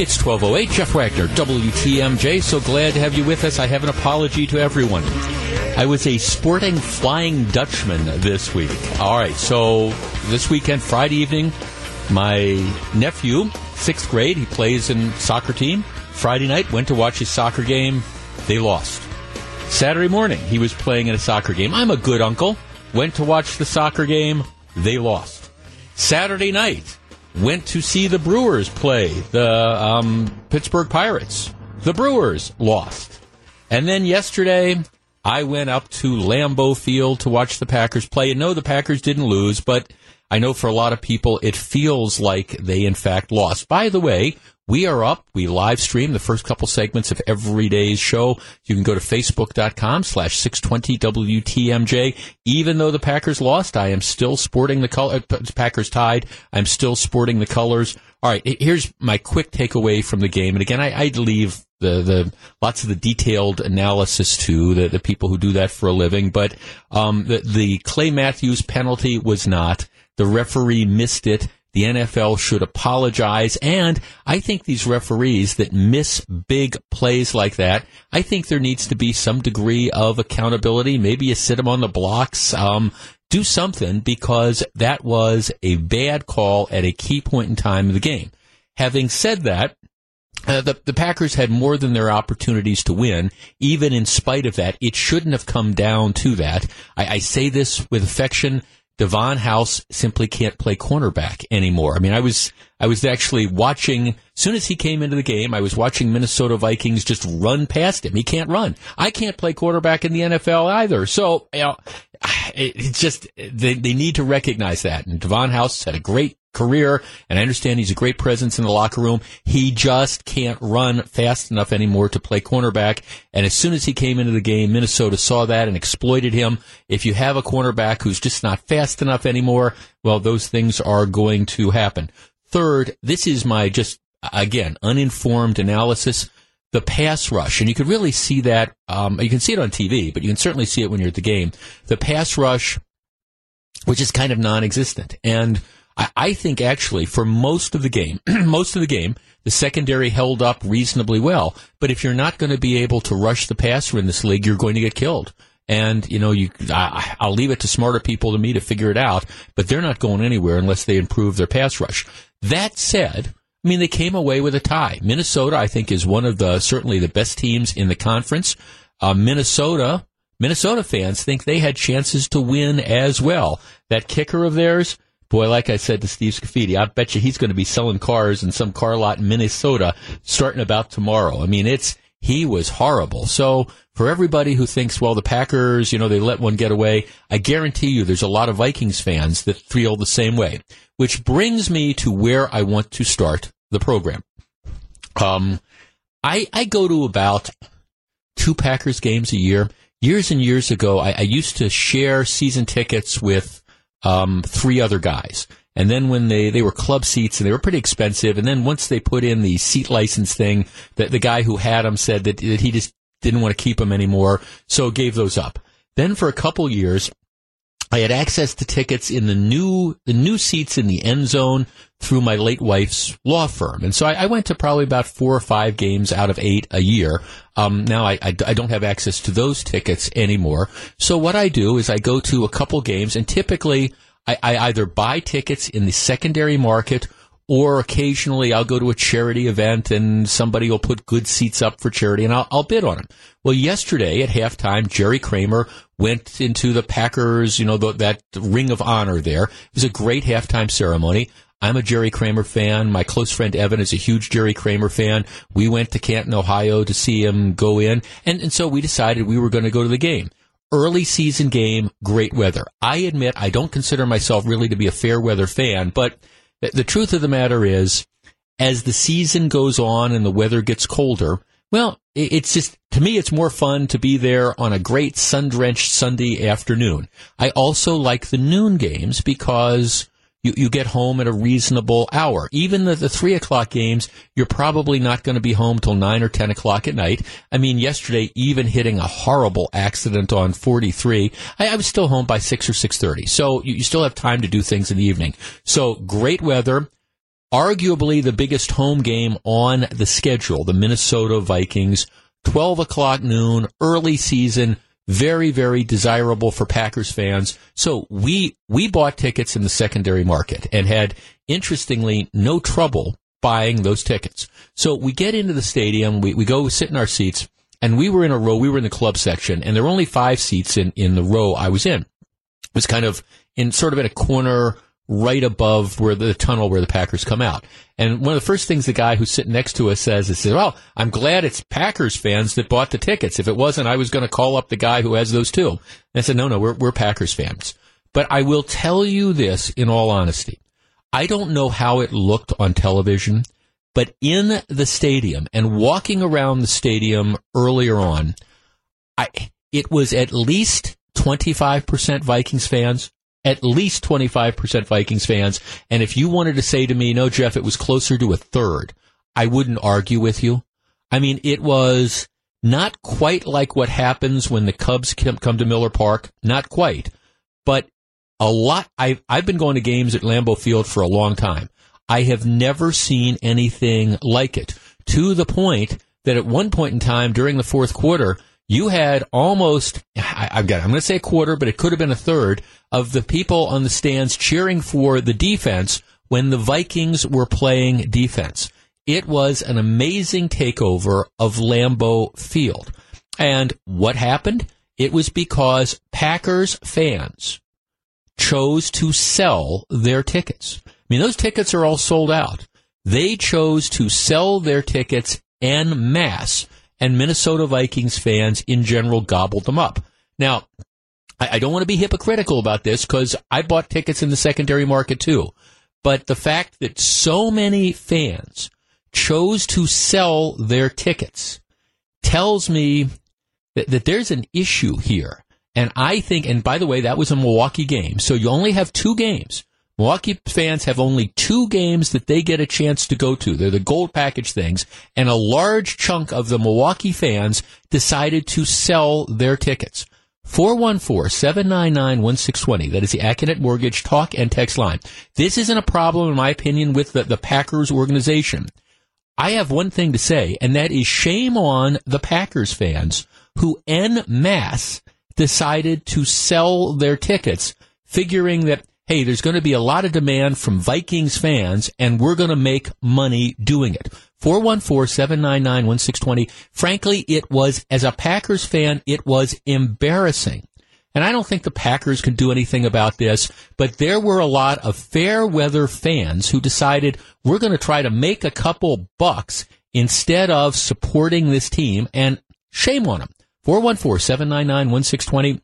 It's 1208. Jeff Wagner, WTMJ. So glad to have you with us. I have an apology to everyone. I was a sporting Flying Dutchman this week. All right, so this weekend, Friday evening, my nephew, sixth grade, he plays in soccer team. Friday night, went to watch his soccer game. They lost. Saturday morning, he was playing in a soccer game. I'm a good uncle. Went to watch the soccer game. They lost. Saturday night, went to see the Brewers play the um, Pittsburgh Pirates. The Brewers lost. And then yesterday, I went up to Lambeau Field to watch the Packers play. And no, the Packers didn't lose, but I know for a lot of people, it feels like they in fact lost. By the way, we are up. We live stream the first couple segments of every day's show. You can go to facebook.com slash 620 WTMJ. Even though the Packers lost, I am still sporting the color, uh, Packers tied. I'm still sporting the colors. All right. Here's my quick takeaway from the game. And again, I, I'd leave the, the, lots of the detailed analysis to the, the people who do that for a living. But, um, the, the Clay Matthews penalty was not. The referee missed it. The NFL should apologize. And I think these referees that miss big plays like that, I think there needs to be some degree of accountability. Maybe you sit them on the blocks. Um, do something because that was a bad call at a key point in time of the game. Having said that, uh, the, the Packers had more than their opportunities to win. Even in spite of that, it shouldn't have come down to that. I, I say this with affection. Davon House simply can't play cornerback anymore. I mean, I was I was actually watching. As soon as he came into the game, I was watching Minnesota Vikings just run past him. He can't run. I can't play quarterback in the NFL either. So you know, it's just they they need to recognize that. And Davon House had a great career, and I understand he's a great presence in the locker room. He just can't run fast enough anymore to play cornerback. And as soon as he came into the game, Minnesota saw that and exploited him. If you have a cornerback who's just not fast enough anymore, well, those things are going to happen. Third, this is my just, again, uninformed analysis. The pass rush, and you could really see that. Um, you can see it on TV, but you can certainly see it when you're at the game. The pass rush, which is kind of non-existent, and I, I think actually for most of the game, most of the game, the secondary held up reasonably well. But if you're not going to be able to rush the passer in this league, you're going to get killed. And you know, you I, I'll leave it to smarter people than me to figure it out. But they're not going anywhere unless they improve their pass rush. That said, I mean, they came away with a tie. Minnesota, I think, is one of the certainly the best teams in the conference. Uh, Minnesota, Minnesota fans think they had chances to win as well. That kicker of theirs, Boy, like I said to Steve Scaffidi, I bet you he's going to be selling cars in some car lot in Minnesota starting about tomorrow. I mean, it's, he was horrible. So for everybody who thinks, well, the Packers, you know, they let one get away, I guarantee you there's a lot of Vikings fans that feel the same way. Which brings me to where I want to start the program. Um, I, I go to about two Packers games a year. Years and years ago, I, I used to share season tickets with um, three other guys. And then when they, they were club seats and they were pretty expensive. And then once they put in the seat license thing, that the guy who had them said that, that he just didn't want to keep them anymore. So gave those up. Then for a couple years, I had access to tickets in the new the new seats in the end zone through my late wife's law firm, and so I, I went to probably about four or five games out of eight a year. Um, now I, I, I don't have access to those tickets anymore. So what I do is I go to a couple games, and typically I, I either buy tickets in the secondary market or occasionally I'll go to a charity event and somebody will put good seats up for charity and I'll, I'll bid on them. Well, yesterday at halftime, Jerry Kramer went into the Packers, you know, the, that ring of honor there. It was a great halftime ceremony. I'm a Jerry Kramer fan. My close friend Evan is a huge Jerry Kramer fan. We went to Canton, Ohio to see him go in. And, and so we decided we were going to go to the game. Early season game, great weather. I admit I don't consider myself really to be a fair weather fan, but the truth of the matter is, as the season goes on and the weather gets colder, well, it's just, to me, it's more fun to be there on a great sun drenched Sunday afternoon. I also like the noon games because you, you get home at a reasonable hour. Even the, the three o'clock games, you're probably not going to be home till nine or ten o'clock at night. I mean, yesterday, even hitting a horrible accident on 43, I, I was still home by six or six thirty. So you, you still have time to do things in the evening. So great weather. arguably the biggest home game on the schedule, the Minnesota Vikings, 12 o'clock noon, early season, very, very desirable for Packers fans. So we, we bought tickets in the secondary market and had, interestingly, no trouble buying those tickets. So we get into the stadium, we, we go sit in our seats, and we were in a row, we were in the club section, and there were only five seats in, in the row I was in. It was kind of in sort of in a corner right above where the tunnel where the Packers come out. And one of the first things the guy who's sitting next to us says is, well, I'm glad it's Packers fans that bought the tickets. If it wasn't, I was going to call up the guy who has those too. And I said, no, no, we're, we're Packers fans. But I will tell you this in all honesty. I don't know how it looked on television, but in the stadium and walking around the stadium earlier on, I, it was at least 25% Vikings fans, at least 25% Vikings fans. And if you wanted to say to me, no, Jeff, it was closer to a third, I wouldn't argue with you. I mean, it was not quite like what happens when the Cubs come to Miller Park. Not quite, but a lot. I've, I've been going to games at Lambeau Field for a long time. I have never seen anything like it to the point that at one point in time during the fourth quarter, you had almost, I, have got, I'm going to say a quarter, but it could have been a third of the people on the stands cheering for the defense when the Vikings were playing defense. It was an amazing takeover of Lambeau Field. And what happened? It was because Packers fans chose to sell their tickets. I mean, those tickets are all sold out. They chose to sell their tickets en masse and Minnesota Vikings fans in general gobbled them up. Now, I, don't want to be hypocritical about this because I bought tickets in the secondary market too. But the fact that so many fans chose to sell their tickets tells me that, that there's an issue here. And I think, and by the way, that was a Milwaukee game. So you only have two games. Milwaukee fans have only two games that they get a chance to go to. They're the gold package things. And a large chunk of the Milwaukee fans decided to sell their tickets. 414-799-1620. That is the Accunet Mortgage talk and text line. This isn't a problem, in my opinion, with the, the Packers organization. I have one thing to say, and that is shame on the Packers fans who en masse decided to sell their tickets, figuring that hey, there's going to be a lot of demand from Vikings fans, and we're going to make money doing it. 414-799-1620. Frankly, it was, as a Packers fan, it was embarrassing. And I don't think the Packers can do anything about this, but there were a lot of fair weather fans who decided we're going to try to make a couple bucks instead of supporting this team, and shame on them. 414-799-1620.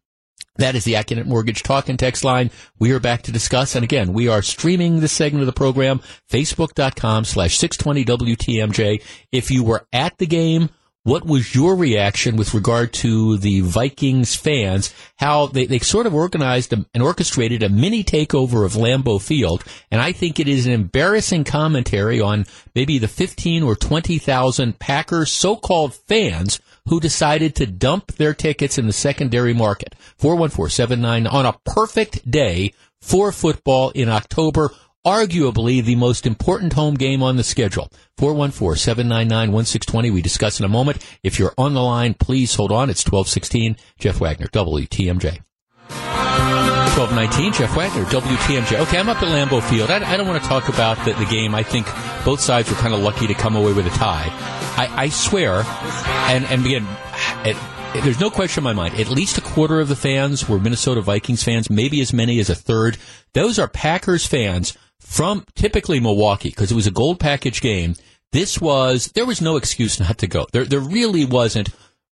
That is the Accunet Mortgage Talk and Text line. We are back to discuss. And again, we are streaming this segment of the program, facebook.com slash 620 WTMJ. If you were at the game, what was your reaction with regard to the Vikings fans? How they, they sort of organized and orchestrated a mini takeover of Lambeau Field. And I think it is an embarrassing commentary on maybe the 15 or 20,000 Packers so-called fans who decided to dump their tickets in the secondary market. 41479 on a perfect day for football in October, arguably the most important home game on the schedule. 414-799-1620. We discuss in a moment. If you're on the line, please hold on. It's 1216. Jeff Wagner, WTMJ. 1219, Jeff Wagner, WTMJ. Okay, I'm up at Lambeau Field. I, I don't want to talk about the, the, game. I think both sides were kind of lucky to come away with a tie. I, I swear, and, and again, it, it, there's no question in my mind, at least a quarter of the fans were Minnesota Vikings fans, maybe as many as a third. Those are Packers fans from typically Milwaukee, because it was a gold package game. This was, there was no excuse not to go. There, there really wasn't.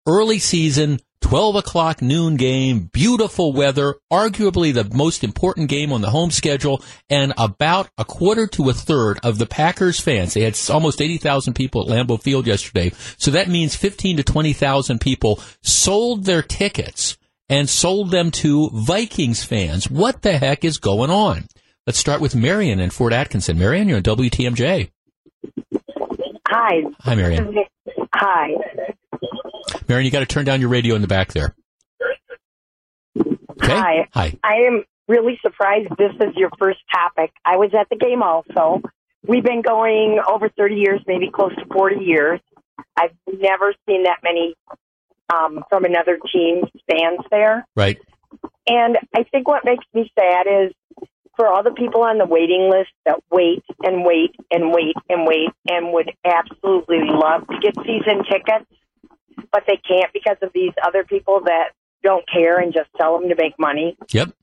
Early season, 12 o'clock noon game, beautiful weather, arguably the most important game on the home schedule, and about a quarter to a third of the Packers fans, they had almost 80,000 people at Lambeau Field yesterday, so that means 15 to 20,000 people sold their tickets and sold them to Vikings fans. What the heck is going on? Let's start with Marion in Fort Atkinson. Marion, you're on WTMJ. Hi. Hi, Marion. Hi. Marion, you got to turn down your radio in the back there. Okay? Hi. Hi. I am really surprised this is your first topic. I was at the game also, we've been going over 30 years, maybe close to 40 years. I've never seen that many um, from another team's fans there. Right. And I think what makes me sad is for all the people on the waiting list that wait and wait and wait and wait and would absolutely love to get season tickets, but they can't because of these other people that don't care and just sell them to make money. Yep.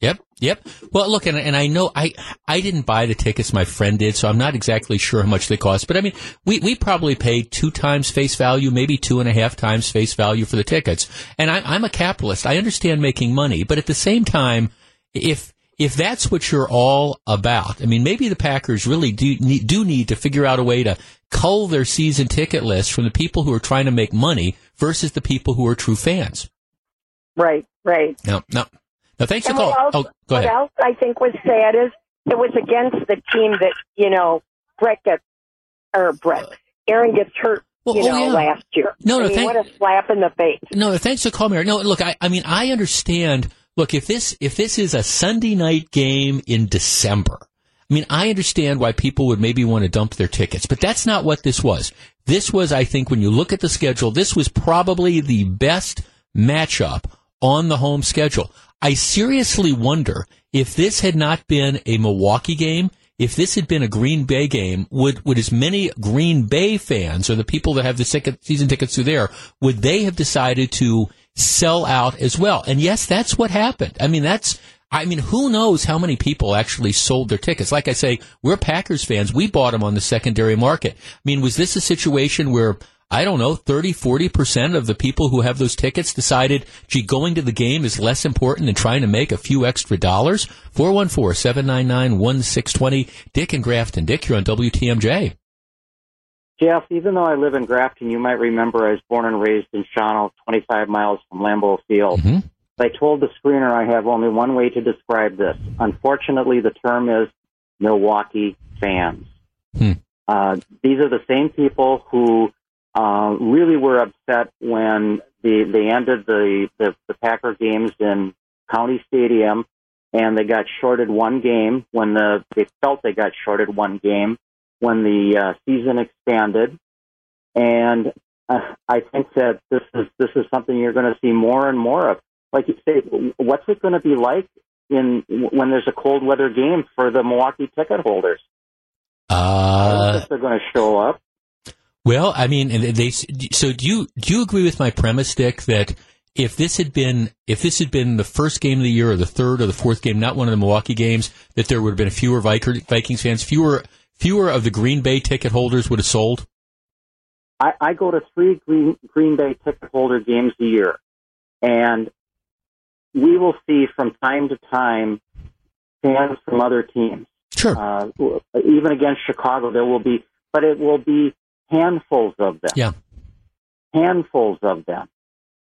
Yep, yep. Well, look, and, and I know I I didn't buy the tickets. My friend did, so I'm not exactly sure how much they cost. But I mean, we we probably paid two times face value, maybe two and a half times face value for the tickets. And I, I'm a capitalist. I understand making money, but at the same time, if if that's what you're all about, I mean, maybe the Packers really do need, do need to figure out a way to cull their season ticket list from the people who are trying to make money versus the people who are true fans. Right, right. No, no. No, thanks for calling. what Oh, go what ahead. else I think was sad is it was against the team that, you know, Brett gets, or Brett, Aaron gets hurt, Well, you oh, know, yeah. last year. No, no, I mean, thank- what a slap in the face. No, thanks for calling me. No, look, I, I mean, I understand. Look, if this if this is a Sunday night game in December, I mean, I understand why people would maybe want to dump their tickets, but that's not what this was. This was, I think, when you look at the schedule, this was probably the best matchup on the home schedule. I seriously wonder if this had not been a Milwaukee game, if this had been a Green Bay game, would, would as many Green Bay fans or the people that have the season tickets through there, would they have decided to sell out as well? And yes, that's what happened. I mean, that's, I mean, who knows how many people actually sold their tickets? Like I say, we're Packers fans. We bought them on the secondary market. I mean, was this a situation where I don't know, 30, 40% of the people who have those tickets decided, gee, going to the game is less important than trying to make a few extra dollars. 414-799-1620. Dick and Grafton. Dick, you're on WTMJ. Jeff, even though I live in Grafton, you might remember I was born and raised in Shawano, 25 miles from Lambeau Field. Mhm. I told the screener I have only one way to describe this. Unfortunately, the term is Milwaukee fans. Hmm. Uh, these are the same people who uh, really were upset when the, they ended the, the, the Packer games in County Stadium and they got shorted one game when the, they felt they got shorted one game when the uh, season expanded. And uh, I think that this is this is something you're going to see more and more of. Like you say, what's it going to be like in when there's a cold weather game for the Milwaukee ticket holders? I don't Uh, think they're going to show up. Well, I mean, they, so do you, do you agree with my premise, Dick, that if this had been, if this had been the first game of the year or the third or the fourth game, not one of the Milwaukee games, that there would have been fewer Vikings fans, fewer, fewer of the Green Bay ticket holders would have sold? I, I go to three Green, Green Bay ticket holder games a year, and we will see from time to time fans from other teams. Sure. Uh, even against Chicago, there will be, but it will be handfuls of them. Yeah. handfuls of them.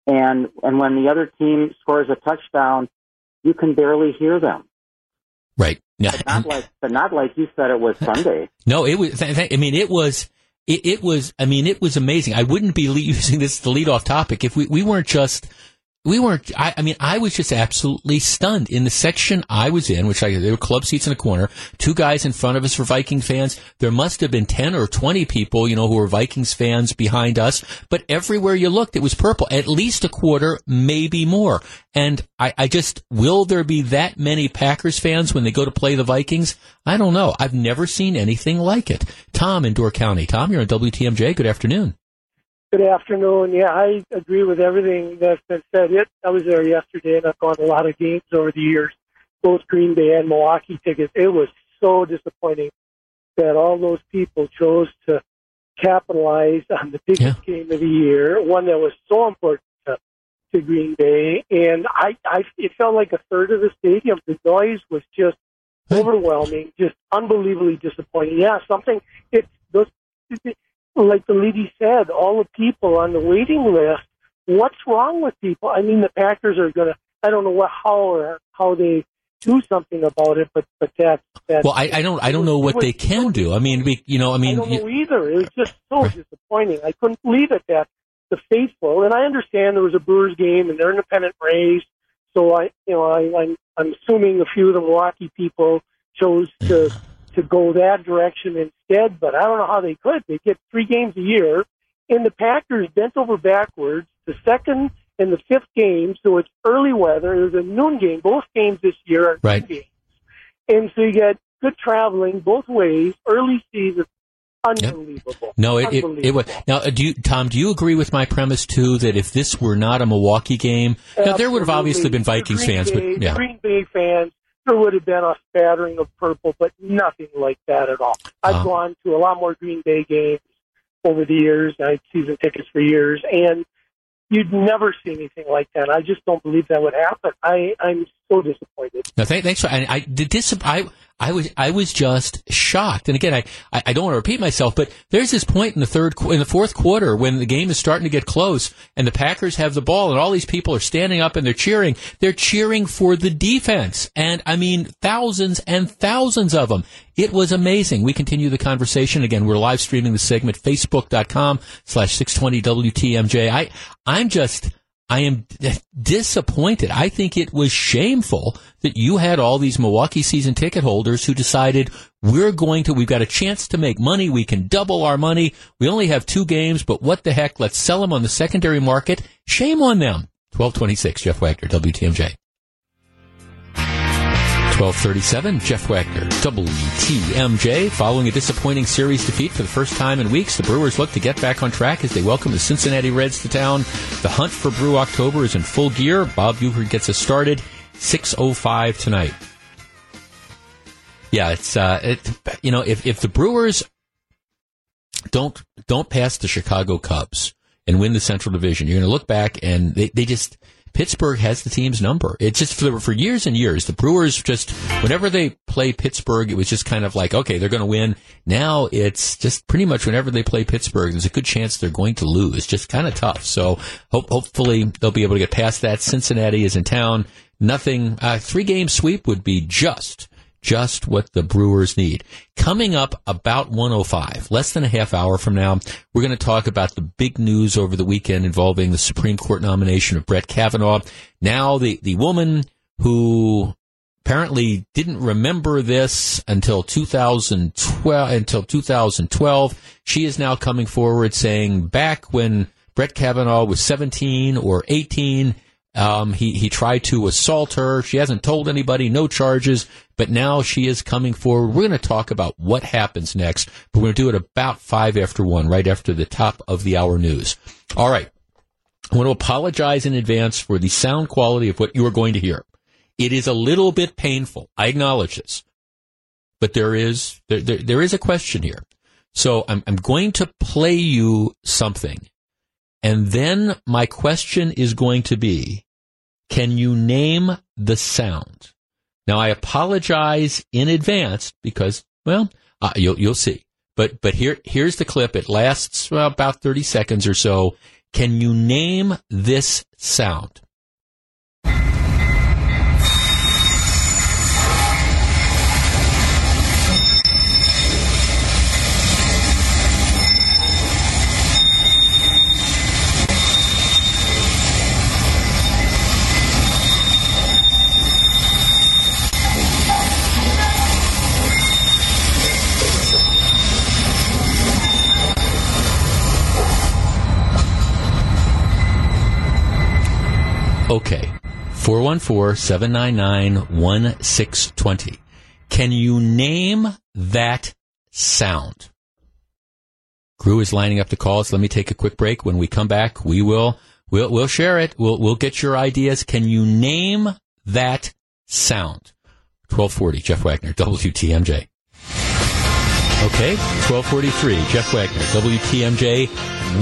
And and when the other team scores a touchdown, you can barely hear them. Right. Yeah. But not like, but not like you said it was Sunday. No, it was. I mean, it was. It, it was. I mean, it was amazing. I wouldn't be le- using this to lead off topic if we, we weren't just. We weren't. I, I mean, I was just absolutely stunned in the section I was in, which I there were club seats in the corner. Two guys in front of us were Viking fans. There must have been ten or twenty people, you know, who were Vikings fans behind us. But everywhere you looked, it was purple. At least a quarter, maybe more. And I, I just will there be that many Packers fans when they go to play the Vikings? I don't know. I've never seen anything like it. Tom in Door County. Tom, you're on WTMJ. Good afternoon. Good afternoon. Yeah, I agree with everything that's been said. It, I was there yesterday, and I've gone to a lot of games over the years, both Green Bay and Milwaukee tickets. It was so disappointing that all those people chose to capitalize on the biggest game of the year, one that was so important to, to Green Bay. And I, I, it felt like a third of the stadium. The noise was just overwhelming, just unbelievably disappointing. Yeah, something. It's those like the lady said, all the people on the waiting list. What's wrong with people? I mean, the Packers are going to. I don't know what how or how they do something about it, but but that that. Well, I, I don't. I don't know what they can do. I mean, we, you know, I mean, I don't you- know either. It was just so Right. disappointing. I couldn't believe it that the faithful, and I understand there was a Brewers game and they're independent race, so I, you know, I, I'm I'm assuming a few of the Milwaukee people chose to to go that direction instead, but I don't know how they could. They get three games a year, and the Packers bent over backwards the second and the fifth game, so it's early weather. There's a noon game. Both games this year are right. games. And so you get good traveling both ways, early season. Unbelievable. Yep. No, it, it, it was. Now, uh, do you, Tom, do you agree with my premise, too, that if this were not a Milwaukee game, now, there would have obviously been Vikings fans, Bay, but yeah. Green Bay fans, there would have been a spattering of purple, but nothing like that at all. I've uh gone to a lot more Green Bay games over the years. I had season tickets for years, and you'd never see anything like that. I just don't believe that would happen. I, I'm so disappointed. No, th- thanks for. I, I did this. I I was I was just shocked. And again, I, I don't want to repeat myself, but there's this point in the third in the fourth quarter when the game is starting to get close and the Packers have the ball and all these people are standing up and they're cheering. They're cheering for the defense, and I mean thousands and thousands of them. It was amazing. We continue the conversation again. We're live streaming the segment facebook.com slash 620 WTMJ. I I'm just I am disappointed. I think it was shameful that you had all these Milwaukee season ticket holders who decided we're going to, we've got a chance to make money. We can double our money. We only have two games, but what the heck? Let's sell them on the secondary market. Shame on them. 1226, Jeff Wagner, WTMJ. 1237, Jeff Wagner, WTMJ. Following a disappointing series defeat for the first time in weeks, the Brewers look to get back on track as they welcome the Cincinnati Reds to town. The hunt for Brew October is in full gear. Bob Uecker gets us started. 6.05 tonight. Yeah, it's, uh, it, you know, if, if the Brewers don't, don't pass the Chicago Cubs and win the Central Division, you're going to look back and they, they just, Pittsburgh has the team's number. It's just for, for years and years, the Brewers just, whenever they play Pittsburgh, it was just kind of like, okay, they're going to win. Now it's just pretty much whenever they play Pittsburgh, there's a good chance they're going to lose. Just kind of tough. So hope, hopefully they'll be able to get past that. Cincinnati is in town. Nothing, uh, three game sweep would be just just what the Brewers need. Coming up about 105, less than a half hour from now, we're going to talk about the big news over the weekend involving the Supreme Court nomination of Brett Kavanaugh. Now, the, the woman who apparently didn't remember this until 2012, until 2012, she is now coming forward saying back when Brett Kavanaugh was 17 or 18, um, he, he tried to assault her. She hasn't told anybody, no charges, but now she is coming forward. We're going to talk about what happens next, but we're going to do it about five after one, right after the top of the hour news. All right. I want to apologize in advance for the sound quality of what you are going to hear. It is a little bit painful. I acknowledge this, but there is, there, there, there is a question here. So I'm, I'm going to play you something. And then my question is going to be, can you name the sound? Now I apologize in advance because, well, uh, you'll you'll see. But but here here's the clip. It lasts well, about thirty seconds or so. Can you name this sound? Okay. 414-799-1620. Can you name that sound? Crew is lining up the calls. Let me take a quick break. When we come back, we will we'll we'll share it. We'll we'll get your ideas. Can you name that sound? 1240 Jeff Wagner, WTMJ. Okay, 1243 Jeff Wagner, WTMJ.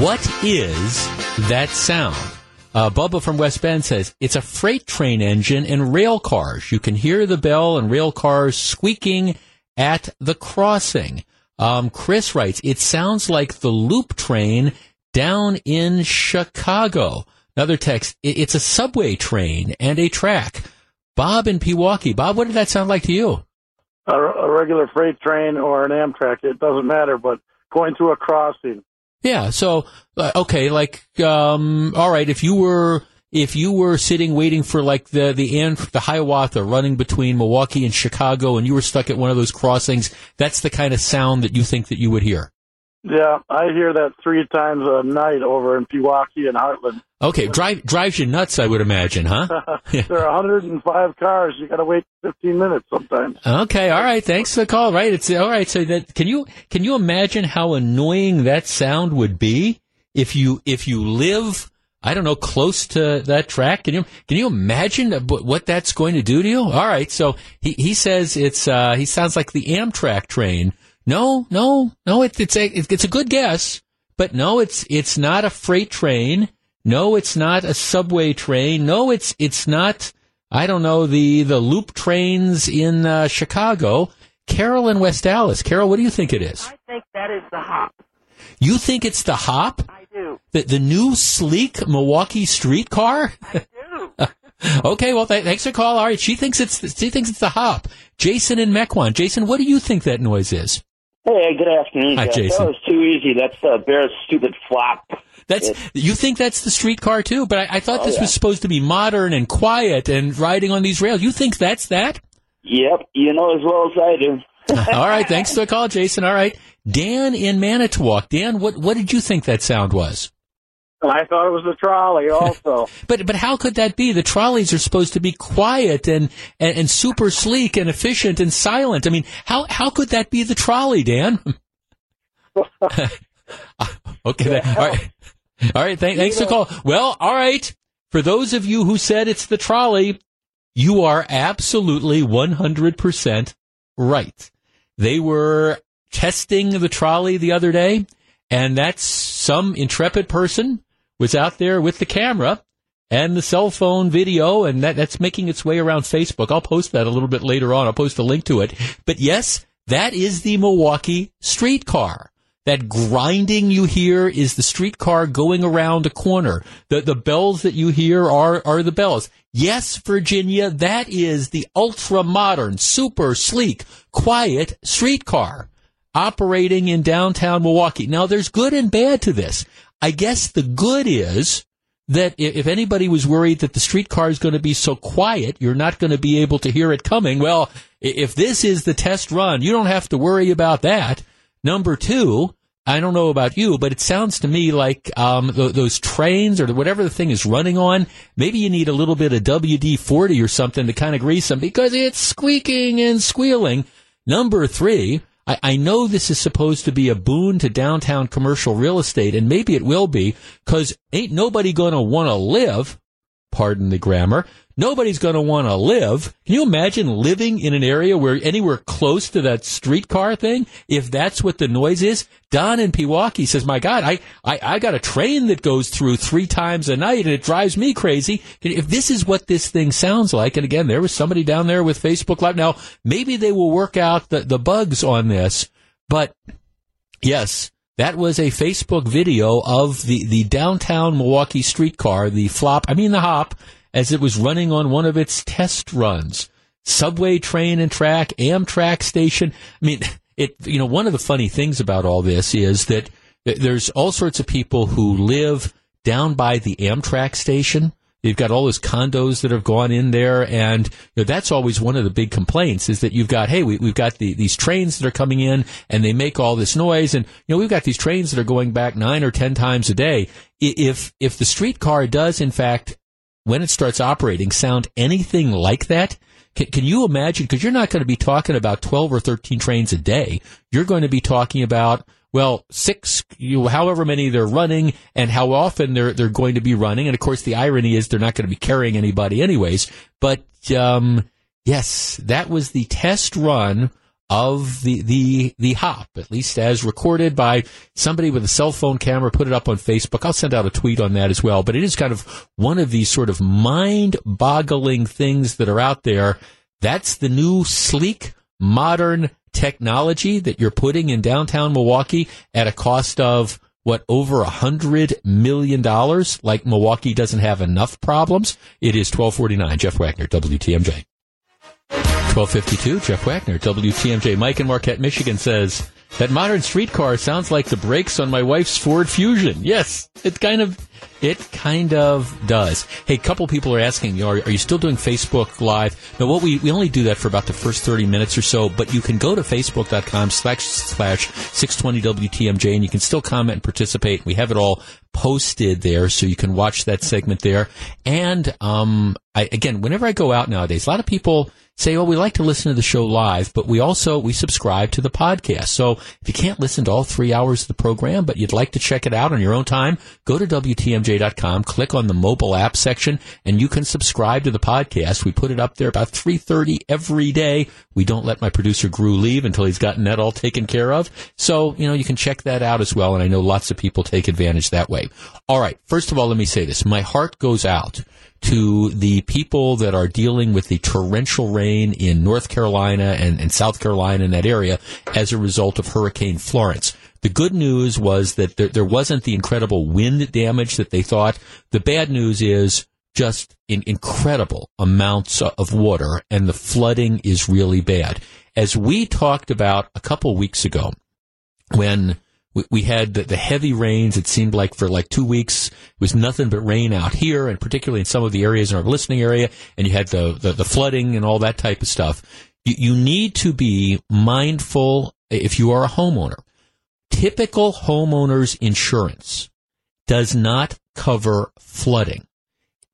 What is that sound? Uh, Bubba from West Bend says it's a freight train engine and rail cars. You can hear the bell and rail cars squeaking at the crossing. Um, Chris writes, it sounds like the loop train down in Chicago. Another text, it's a subway train and a track. Bob in Pewaukee. Bob, what did that sound like to you? A, a regular freight train or an Amtrak, it doesn't matter, but going through a crossing. Yeah. So, uh, okay, like, um, all right, if you were if you were sitting waiting for like the the end the Hiawatha running between Milwaukee and Chicago, and you were stuck at one of those crossings, that's the kind of sound that you think that you would hear. Yeah, I hear that three times a night over in Pewaukee and Hartland. Okay, drive, drives you nuts, I would imagine, huh? there are 105 cars. You got to wait 15 minutes sometimes. Okay, all right. Thanks for the call. Right, it's all right. So that can you can you imagine how annoying that sound would be if you if you live I don't know, close to that track. Can you can you imagine what that's going to do to you? All right, so he he says it's uh, he sounds like the Amtrak train. No, no, no. It, it's a it's a good guess, but no, it's it's not a freight train. No, it's not a subway train. No, it's it's not. I don't know the the loop trains in uh, Chicago. Carol in West Allis. Carol, what do you think it is? I think that is the hop. You think it's the hop? I do. The the new sleek Milwaukee streetcar? I do. okay, well, th- thanks for call. All right, she thinks it's the, she thinks it's the hop. Jason in Mequon. Jason, what do you think that noise is? Hey, good afternoon. Hi, Jeff. Jason. That was too easy. That's uh, Barrett's stupid flop. That's It- you think that's the streetcar too, but I, I thought Oh, this yeah. was supposed to be modern and quiet and riding on these rails. You think that's that? Yep, you know as well as I do. All right, thanks for the call, Jason. All right, Dan in Manitowoc. Dan, what what did you think that sound was? I thought it was the trolley also. But but how could that be? The trolleys are supposed to be quiet and, and, and super sleek and efficient and silent. I mean, how how could that be the trolley, Dan? okay, then, all right, all right. Thank, thanks for call. Well, all right. For those of you who said it's the trolley, you are absolutely one hundred percent right. They were testing the trolley the other day, and that's some intrepid person was out there with the camera and the cell phone video, and that, that's making its way around Facebook. I'll post that a little bit later on. I'll post a link to it. But yes, that is the Milwaukee streetcar. That grinding you hear is the streetcar going around a corner. The the bells that you hear are are the bells. Yes, Virginia, that is the ultra modern, super sleek, quiet streetcar operating in downtown Milwaukee. Now there's good and bad to this. I guess the good is that if anybody was worried that the streetcar is going to be so quiet, you're not going to be able to hear it coming. Well, if this is the test run, you don't have to worry about that. Number two, I don't know about you, but it sounds to me like um, th- those trains or whatever the thing is running on. Maybe you need a little bit of WD forty or something to kind of grease them because it's squeaking and squealing. Number three, I, I know this is supposed to be a boon to downtown commercial real estate, and maybe it will be because ain't nobody going to want to live. Pardon the grammar. Nobody's going to want to live. Can you imagine living in an area where anywhere close to that streetcar thing? If that's what the noise is, Don in Pewaukee says, "My God, I, I I got a train that goes through three times a night, and it drives me crazy." If this is what this thing sounds like, and again, there was somebody down there with Facebook Live. Now, maybe they will work out the the bugs on this, but Yes, that was a Facebook video of the, the downtown Milwaukee streetcar, the flop, I mean the hop, as it was running on one of its test runs. Subway train and track, Amtrak station. I mean, it, you know, one of the funny things about all this is that there's all sorts of people who live down by the Amtrak station. You've got all those condos that have gone in there, and you know, that's always one of the big complaints is that you've got, hey, we, we've got the, these trains that are coming in, and they make all this noise, and you know, we've got these trains that are going back nine or ten times a day. If if the streetcar does, in fact, when it starts operating, sound anything like that, can, can you imagine? Because you're not going to be talking about 12 or 13 trains a day. You're going to be talking about, well, six, you, however many they're running and how often they're, they're going to be running. And of course, the irony is they're not going to be carrying anybody anyways. But, um, yes, that was the test run of the, the, the hop, at least as recorded by somebody with a cell phone camera, put it up on Facebook. I'll send out a tweet on that as well. But it is kind of one of these sort of mind boggling things that are out there. That's the new sleek, modern technology that you're putting in downtown Milwaukee at a cost of what over a hundred million dollars like milwaukee doesn't have enough problems it is 1249 jeff wagner wtmj 1252 jeff wagner wtmj mike in marquette michigan says That modern streetcar sounds like the brakes on my wife's Ford Fusion. Yes, it kind of, it kind of does. Hey, a couple people are asking, are, are you still doing Facebook Live? No, what we, we only do that for about the first 30 minutes or so, but you can go to facebook.com slash slash 620 WTMJ and you can still comment and participate. We have it all posted there so you can watch that segment there. And, um, I, again, whenever I go out nowadays, a lot of people, say, well, we like to listen to the show live, but we also, we subscribe to the podcast. So if you can't listen to all three hours of the program, but you'd like to check it out on your own time, go to WTMJ.com, click on the mobile app section, and you can subscribe to the podcast. We put it up there about 3.30 every day. We don't let my producer Gru leave until he's gotten that all taken care of. So, you know, you can check that out as well. And I know lots of people take advantage that way. All right. First of all, let me say this. My heart goes out to the people that are dealing with the torrential rain in North Carolina and, and South Carolina in that area as a result of Hurricane Florence. The good news was that there, there, wasn't the incredible wind damage that they thought. The bad news is just in incredible amounts of water and the flooding is really bad. As we talked about a couple weeks ago when we, we had the, the, heavy rains. It seemed like for like two weeks was nothing but rain out here, and particularly in some of the areas in our listening area. And you had the, the, the flooding and all that type of stuff. You, you need to be mindful if you are a homeowner. Typical homeowners insurance does not cover flooding.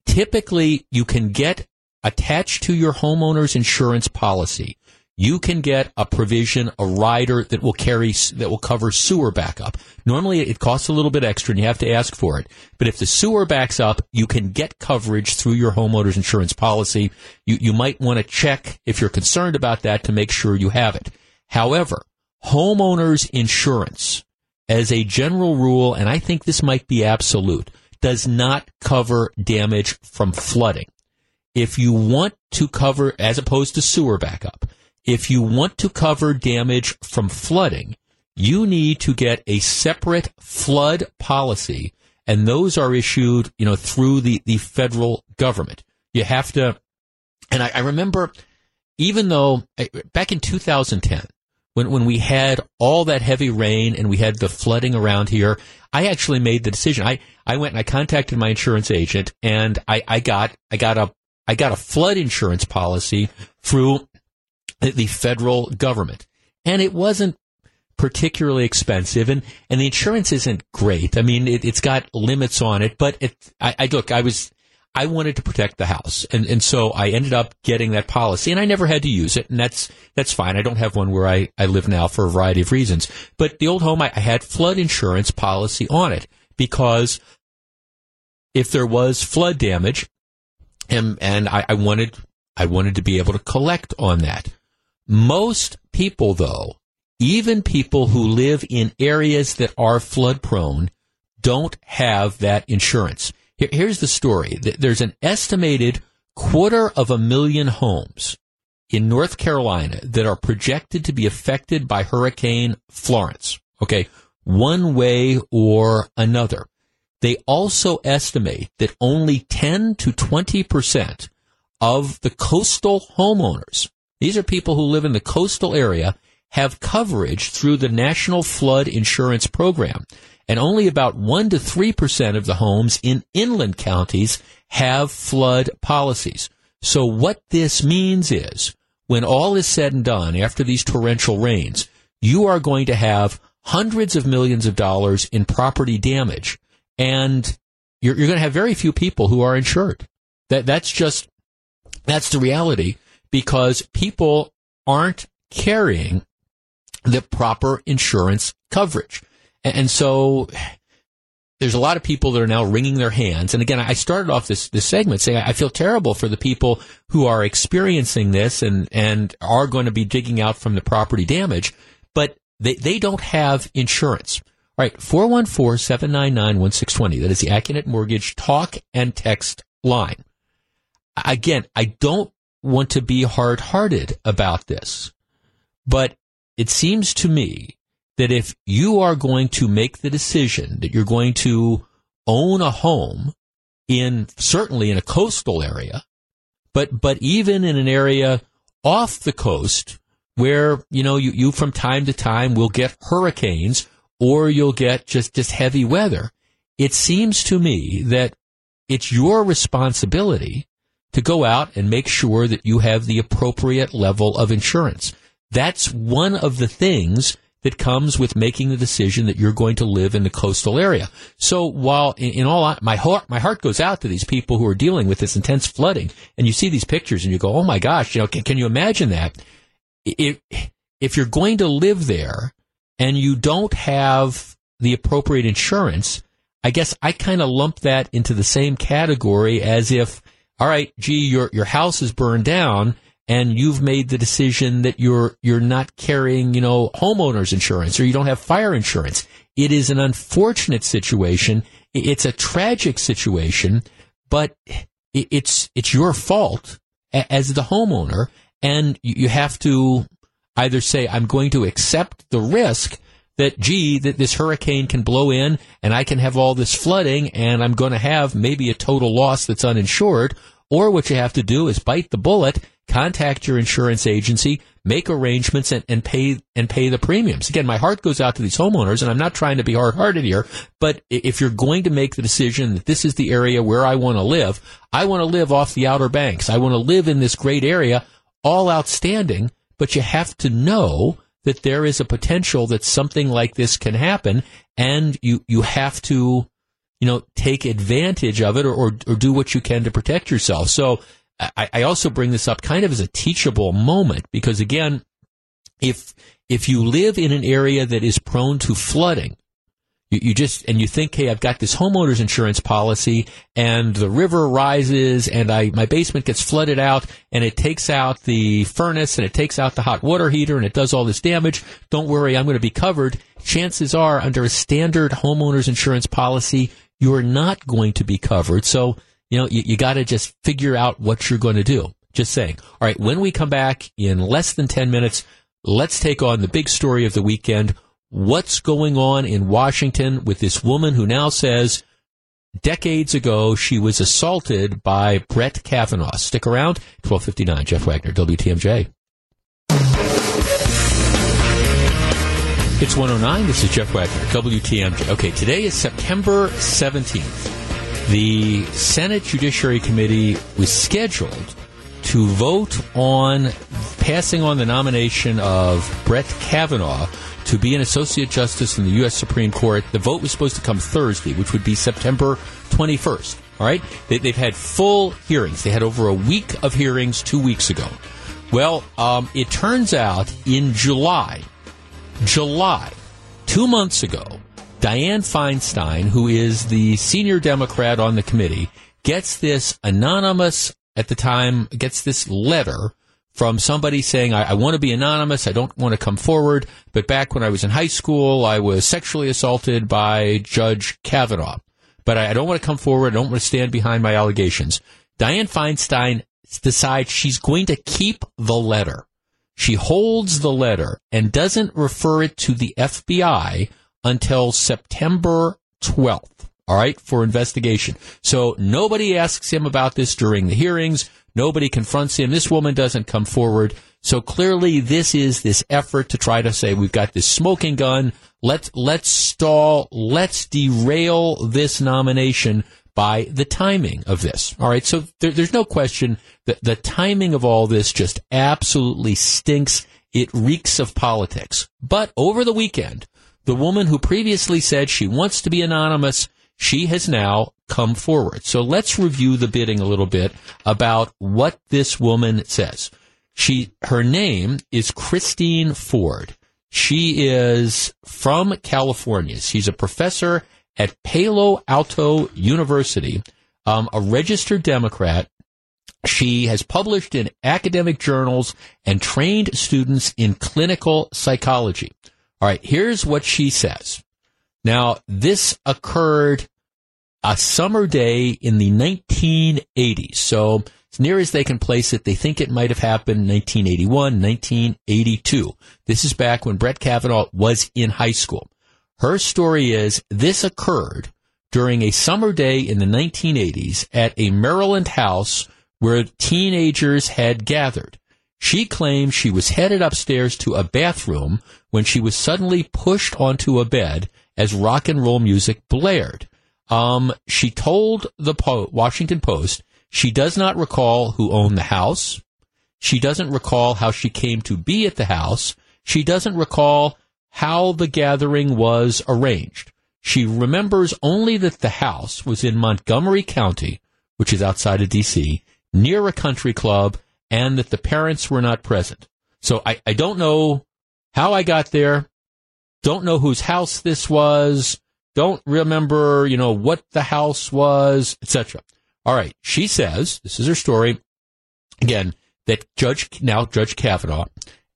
Typically, you can get attached to your homeowner's insurance policy you can get a provision, a rider that will carry, that will cover sewer backup. Normally it costs a little bit extra and you have to ask for it. But if the sewer backs up, you can get coverage through your homeowner's insurance policy. You, you might want to check if you're concerned about that to make sure you have it. However, homeowners insurance as a general rule, and I think this might be absolute, does not cover damage from flooding. If you want to cover, as opposed to sewer backup, if you want to cover damage from flooding, you need to get a separate flood policy, and those are issued, you know, through the, the federal government. You have to, and I, I remember, even though back in 2010, when when we had all that heavy rain and we had the flooding around here, I actually made the decision. I, I went and I contacted my insurance agent and I, I got I got a I got a flood insurance policy through the federal government. And it wasn't particularly expensive and, and the insurance isn't great. I mean, it, has got limits on it, but it, I, I look, I was, I wanted to protect the house. And, and so I ended up getting that policy and I never had to use it. And that's, that's fine. I don't have one where I, I live now for a variety of reasons. But the old home, I, I had flood insurance policy on it because if there was flood damage and, and I, I wanted, I wanted to be able to collect on that. Most people, though, even people who live in areas that are flood prone, don't have that insurance. here's the story. There's an estimated quarter of a million homes in North Carolina that are projected to be affected by Hurricane Florence. Okay. One way or another. They also estimate that only 10 to 20% of the coastal homeowners these are people who live in the coastal area, have coverage through the National Flood Insurance Program. And only about 1 to 3% of the homes in inland counties have flood policies. So what this means is when all is said and done after these torrential rains, you are going to have hundreds of millions of dollars in property damage and you're, you're going to have very few people who are insured. That, that's just, that's the reality because people aren't carrying the proper insurance coverage. And so there's a lot of people that are now wringing their hands. And again, I started off this, this segment saying I feel terrible for the people who are experiencing this and, and are going to be digging out from the property damage, but they, they don't have insurance. All right, 414-799-1620. That is the Accunet Mortgage talk and text line. Again, I don't want to be hard hearted about this. But it seems to me that if you are going to make the decision that you're going to own a home in certainly in a coastal area, but, but even in an area off the coast where, you know, you, you from time to time will get hurricanes or you'll get just, just heavy weather. It seems to me that it's your responsibility to go out and make sure that you have the appropriate level of insurance. That's one of the things that comes with making the decision that you're going to live in the coastal area. So while in, in, all, my heart, my heart goes out to these people who are dealing with this intense flooding and you see these pictures and you go, Oh my gosh, you know, can, can you imagine that? If, if you're going to live there and you don't have the appropriate insurance, I guess I kind of lump that into the same category as if, all right, gee, your, your house is burned down and you've made the decision that you're you're not carrying, you know, homeowners insurance or you don't have fire insurance. It is an unfortunate situation. It's a tragic situation, but it's it's your fault as the homeowner, and you have to either say I'm going to accept the risk that gee that this hurricane can blow in and I can have all this flooding and I'm going to have maybe a total loss that's uninsured, or what you have to do is bite the bullet contact your insurance agency, make arrangements and, and pay and pay the premiums. Again, my heart goes out to these homeowners and I'm not trying to be hard hearted here, but if you're going to make the decision that this is the area where I want to live, I want to live off the Outer Banks. I want to live in this great area, all outstanding, but you have to know that there is a potential that something like this can happen and you, you have to, you know, take advantage of it or, or, or do what you can to protect yourself. So I, I also bring this up kind of as a teachable moment because again, if if you live in an area that is prone to flooding, you, you, just and you think, hey, I've got this homeowners insurance policy, and the river rises, and I my basement gets flooded out, and it takes out the furnace, and it takes out the hot water heater, and it does all this damage. Don't worry, I'm going to be covered. Chances are, under a standard homeowners insurance policy, you're not going to be covered. So you know, you, you got to just figure out what you're going to do. Just saying. All right, when we come back in less than 10 minutes, let's take on the big story of the weekend. What's going on in Washington with this woman who now says decades ago she was assaulted by Brett Kavanaugh? Stick around. 1259, Jeff Wagner, WTMJ. It's 109. This is Jeff Wagner, WTMJ. Okay, today is September 17th the Senate Judiciary Committee was scheduled to vote on passing on the nomination of Brett Kavanaugh to be an Associate Justice in the U.S. Supreme Court. The vote was supposed to come Thursday, which would be September 21st. All right? They, have had full hearings. They had over a week of hearings two weeks ago. Well, um, it turns out in July, July, two months ago, Dianne Feinstein, who is the senior Democrat on the committee, gets this anonymous, at the time, gets this letter from somebody saying, I, I want to be anonymous. I don't want to come forward. But back when I was in high school, I was sexually assaulted by Judge Kavanaugh. But I, I don't want to come forward. I don't want to stand behind my allegations. Dianne Feinstein decides she's going to keep the letter. She holds the letter and doesn't refer it to the FBI until September 12th. All right, for investigation. So nobody asks him about this during the hearings. Nobody confronts him. This woman doesn't come forward. So clearly this is this effort to try to say we've got this smoking gun. Let's, let's stall. Let's derail this nomination by the timing of this. All right. So there, there's no question that the timing of all this just absolutely stinks. It reeks of politics. But over the weekend, the woman who previously said she wants to be anonymous, she has now come forward. So let's review the bidding a little bit about what this woman says. She, her name is Christine Ford. She is from California. She's a professor at Palo Alto University, um, a registered Democrat. She has published in academic journals and trained students in clinical psychology. All right, here's what she says. Now, this occurred a summer day in the 1980s. So, as near as they can place it, they think it might have happened 1981, 1982. This is back when Brett Kavanaugh was in high school. Her story is this occurred during a summer day in the 1980s at a Maryland house where teenagers had gathered. She claims she was headed upstairs to a bathroom when she was suddenly pushed onto a bed as rock and roll music blared. Um, she told the po- Washington Post she does not recall who owned the house. She doesn't recall how she came to be at the house. She doesn't recall how the gathering was arranged. She remembers only that the house was in Montgomery County, which is outside of D.C., near a country club, and that the parents were not present. So I, I don't know how I got there. Don't know whose house this was. Don't remember, you know, what the house was, etc. All right. She says, this is her story. Again, that Judge, now Judge Kavanaugh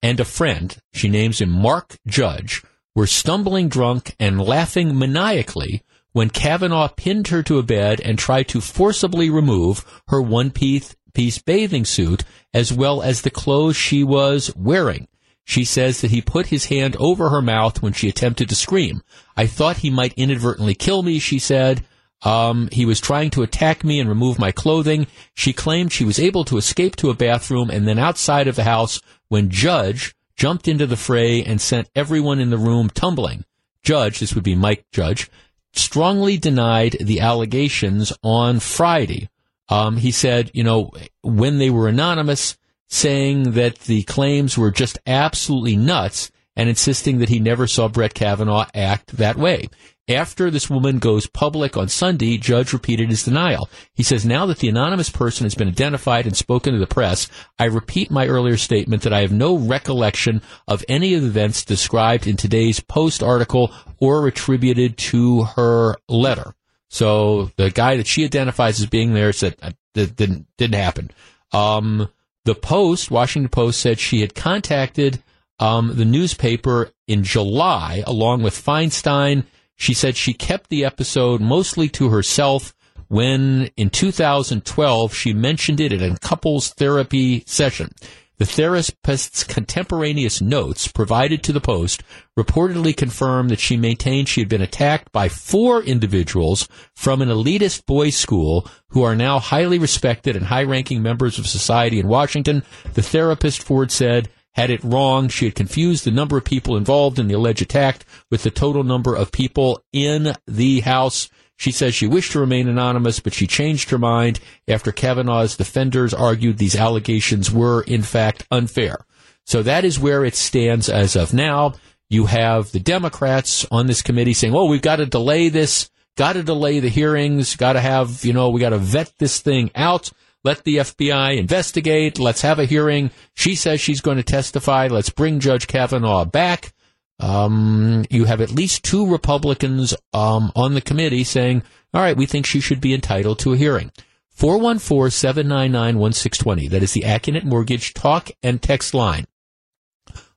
and a friend, she names him Mark Judge, were stumbling drunk and laughing maniacally when Kavanaugh pinned her to a bed and tried to forcibly remove her one piece, piece bathing suit as well as the clothes she was wearing. She says that he put his hand over her mouth when she attempted to scream. I thought he might inadvertently kill me, she said. Um, he was trying to attack me and remove my clothing. She claimed she was able to escape to a bathroom and then outside of the house when Judge jumped into the fray and sent everyone in the room tumbling. Judge, this would be Mike Judge, strongly denied the allegations on Friday. Um, he said, you know, when they were anonymous, saying that the claims were just absolutely nuts and insisting that he never saw Brett Kavanaugh act that way. After this woman goes public on Sunday, Judge repeated his denial. He says, now that the anonymous person has been identified and spoken to the press, I repeat my earlier statement that I have no recollection of any of the events described in today's Post article or attributed to her letter. So the guy that she identifies as being there said that didn't, didn't happen. Um, the Post, Washington Post, said she had contacted um, the newspaper in July along with Feinstein she said she kept the episode mostly to herself when in 2012 she mentioned it in a couples therapy session. The therapist's contemporaneous notes provided to the Post reportedly confirmed that she maintained she had been attacked by four individuals from an elitist boys' school who are now highly respected and high ranking members of society in Washington. The therapist, Ford said, had it wrong. She had confused the number of people involved in the alleged attack with the total number of people in the house. She says she wished to remain anonymous, but she changed her mind after Kavanaugh's defenders argued these allegations were, in fact, unfair. So that is where it stands as of now. You have the Democrats on this committee saying, oh, we've got to delay this, got to delay the hearings, got to have, you know, we got to vet this thing out. Let the FBI investigate. Let's have a hearing. She says she's going to testify. Let's bring Judge Kavanaugh back. Um, you have at least two Republicans um, on the committee saying, all right, we think she should be entitled to a hearing. 414 799 1620. That is the Accunet Mortgage talk and text line.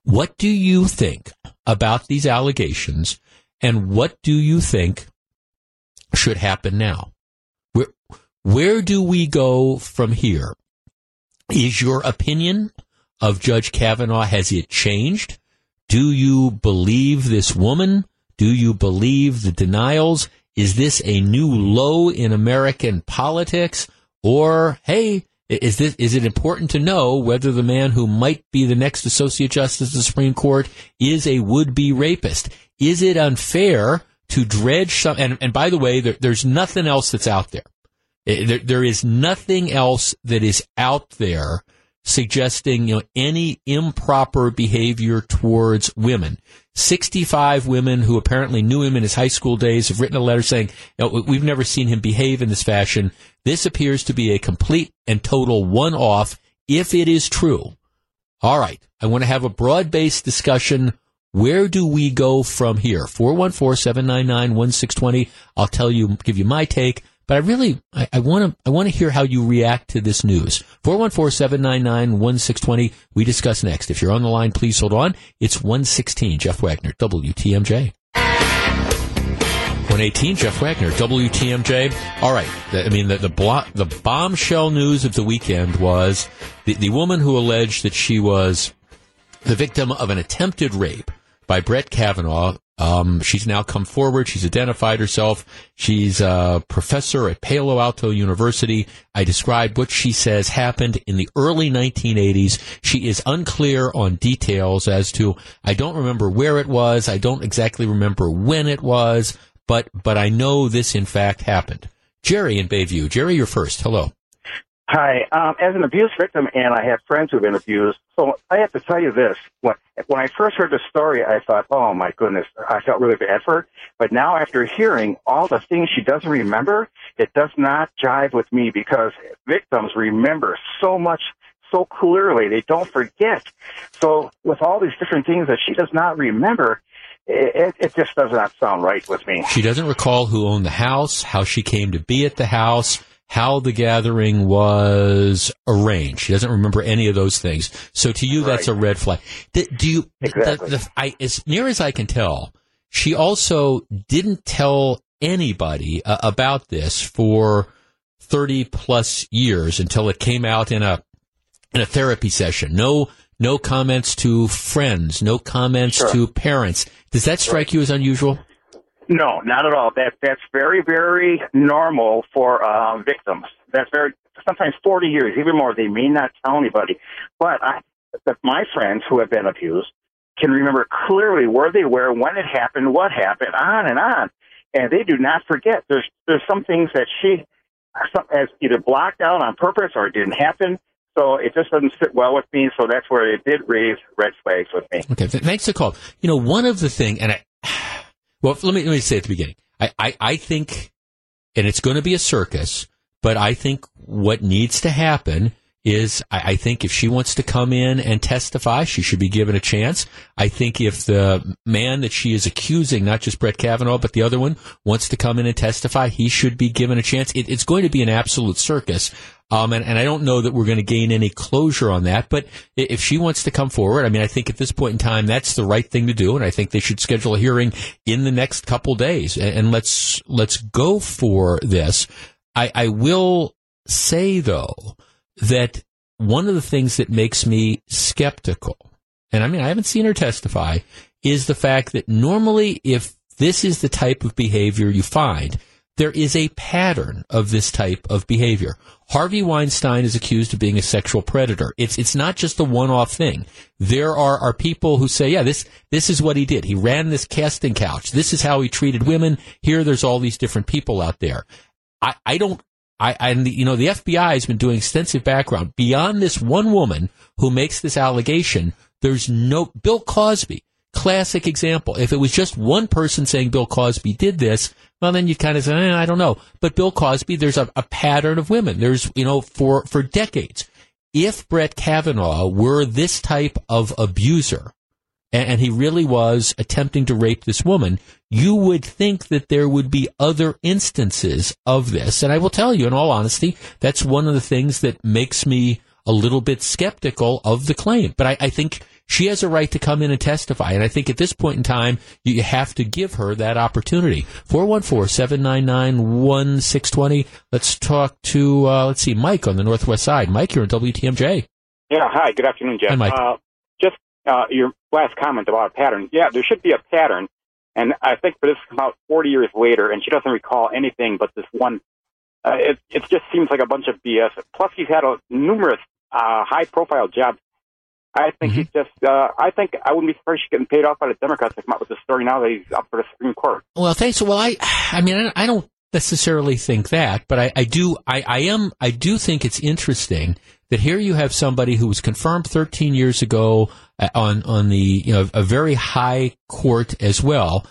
What do you think about these allegations and what do you think should happen now? Where, Where do we go from here? Is your opinion of Judge Kavanaugh, has it changed? Do you believe this woman? Do you believe the denials? Is this a new low in American politics? Or, hey, is this, is it important to know whether the man who might be the next Associate Justice of the Supreme Court is a would-be rapist? Is it unfair to dredge some, and, and by the way, there, there's nothing else that's out there. There, there is nothing else that is out there suggesting you know any improper behavior towards women. 65 women who apparently knew him in his high school days have written a letter saying, you know, we've never seen him behave in this fashion. This appears to be a complete and total one-off if it is true. All right. I want to have a broad-based discussion. Where do we go from here? 414-799-1620. I'll tell you, give you my take. But I really, I want to, I want to hear how you react to this news. 414-799-1620. We discuss next. If you're on the line, please hold on. It's 116. Jeff Wagner, WTMJ. 118, Jeff Wagner, WTMJ. All right. I mean, the, the, blo- the bombshell news of the weekend was the, the woman who alleged that she was the victim of an attempted rape by Brett Kavanaugh Um, she's now come forward. She's identified herself. She's a professor at Palo Alto University. I described what she says happened in the early 1980s. She is unclear on details as to, I don't remember where it was. I don't exactly remember when it was, but, but I know this in fact happened. Jerry in Bayview. Jerry, you're first. Hello. Hi. Um, as an abuse victim, and I have friends who've been abused, so I have to tell you this. When, when I first heard the story, I thought, oh my goodness, I felt really bad for her. But now after hearing all the things she doesn't remember, it does not jive with me because victims remember so much so clearly. They don't forget. So with all these different things that she does not remember, it, it just does not sound right with me. She doesn't recall who owned the house, how she came to be at the house, how the gathering was arranged. She doesn't remember any of those things. So to you, that's a red flag. Do, do you? Exactly. The, the, I, as near as I can tell, she also didn't tell anybody uh, about this for thirty plus years until it came out in a in a therapy session. No. No comments to friends, no comments Sure. to parents. Does that strike you as unusual? No, not at all. That that's very very normal for uh, victims. That's very sometimes forty years, even more. They may not tell anybody, but I, my friends who have been abused can remember clearly where they were, when it happened, what happened, on and on, and they do not forget. There's there's some things that she some, has either blocked out on purpose or it didn't happen. So it just doesn't sit well with me. So that's where it did raise red flags with me. Okay, thanks for the call. You know, one of the thing, and I, well, let me let me say at the beginning, I, I, I think, and it's going to be a circus, but I think what needs to happen is, I, I think if she wants to come in and testify, she should be given a chance. I think if the man that she is accusing, not just Brett Kavanaugh, but the other one, wants to come in and testify, he should be given a chance. It, it's going to be an absolute circus. Um, and, and I don't know that we're going to gain any closure on that, but if she wants to come forward, I mean, I think at this point in time, that's the right thing to do. And I think they should schedule a hearing in the next couple days and, and let's, let's go for this. I, I will say though that one of the things that makes me skeptical, and I mean, I haven't seen her testify, is the fact that normally if this is the type of behavior you find, there is a pattern of this type of behavior. Harvey Weinstein is accused of being a sexual predator. It's it's not just a one-off thing. There are are people who say, yeah, this this is what he did. He ran this casting couch. This is how he treated women. Here there's all these different people out there. I, I don't I, the, you know the FBI has been doing extensive background beyond this one woman who makes this allegation. There's no Bill Cosby, classic example. If it was just one person saying Bill Cosby did this, well then you kind of say eh, I don't know. But Bill Cosby, there's a, a pattern of women. There's you know for for decades. If Brett Kavanaugh were this type of abuser, and, and he really was attempting to rape this woman, you would think that there would be other instances of this. And I will tell you, in all honesty, that's one of the things that makes me a little bit skeptical of the claim. But I, I think she has a right to come in and testify. And I think at this point in time, you have to give her that opportunity. 414-799-1620. Let's talk to, uh, let's see, Mike on the Northwest side. Mike, you're on WTMJ. Yeah, hi, good afternoon, Jeff. Hi, Mike. Uh, just uh, your last comment about a pattern. Yeah, there should be a pattern. And I think for this to come out 40 years later, and she doesn't recall anything but this one, uh, it, it just seems like a bunch of BS. Plus, he's had a, numerous uh, high-profile jobs. I think he's just, uh, I think I wouldn't be surprised she's getting paid off by the Democrats to come out with this story now that he's up for the Supreme Court. Well, thanks. Well, I, I mean, I don't necessarily think that, but I, I do, I, I am, I do think it's interesting that here you have somebody who was confirmed 13 years ago uh, on, on the, you know, a very high court as well.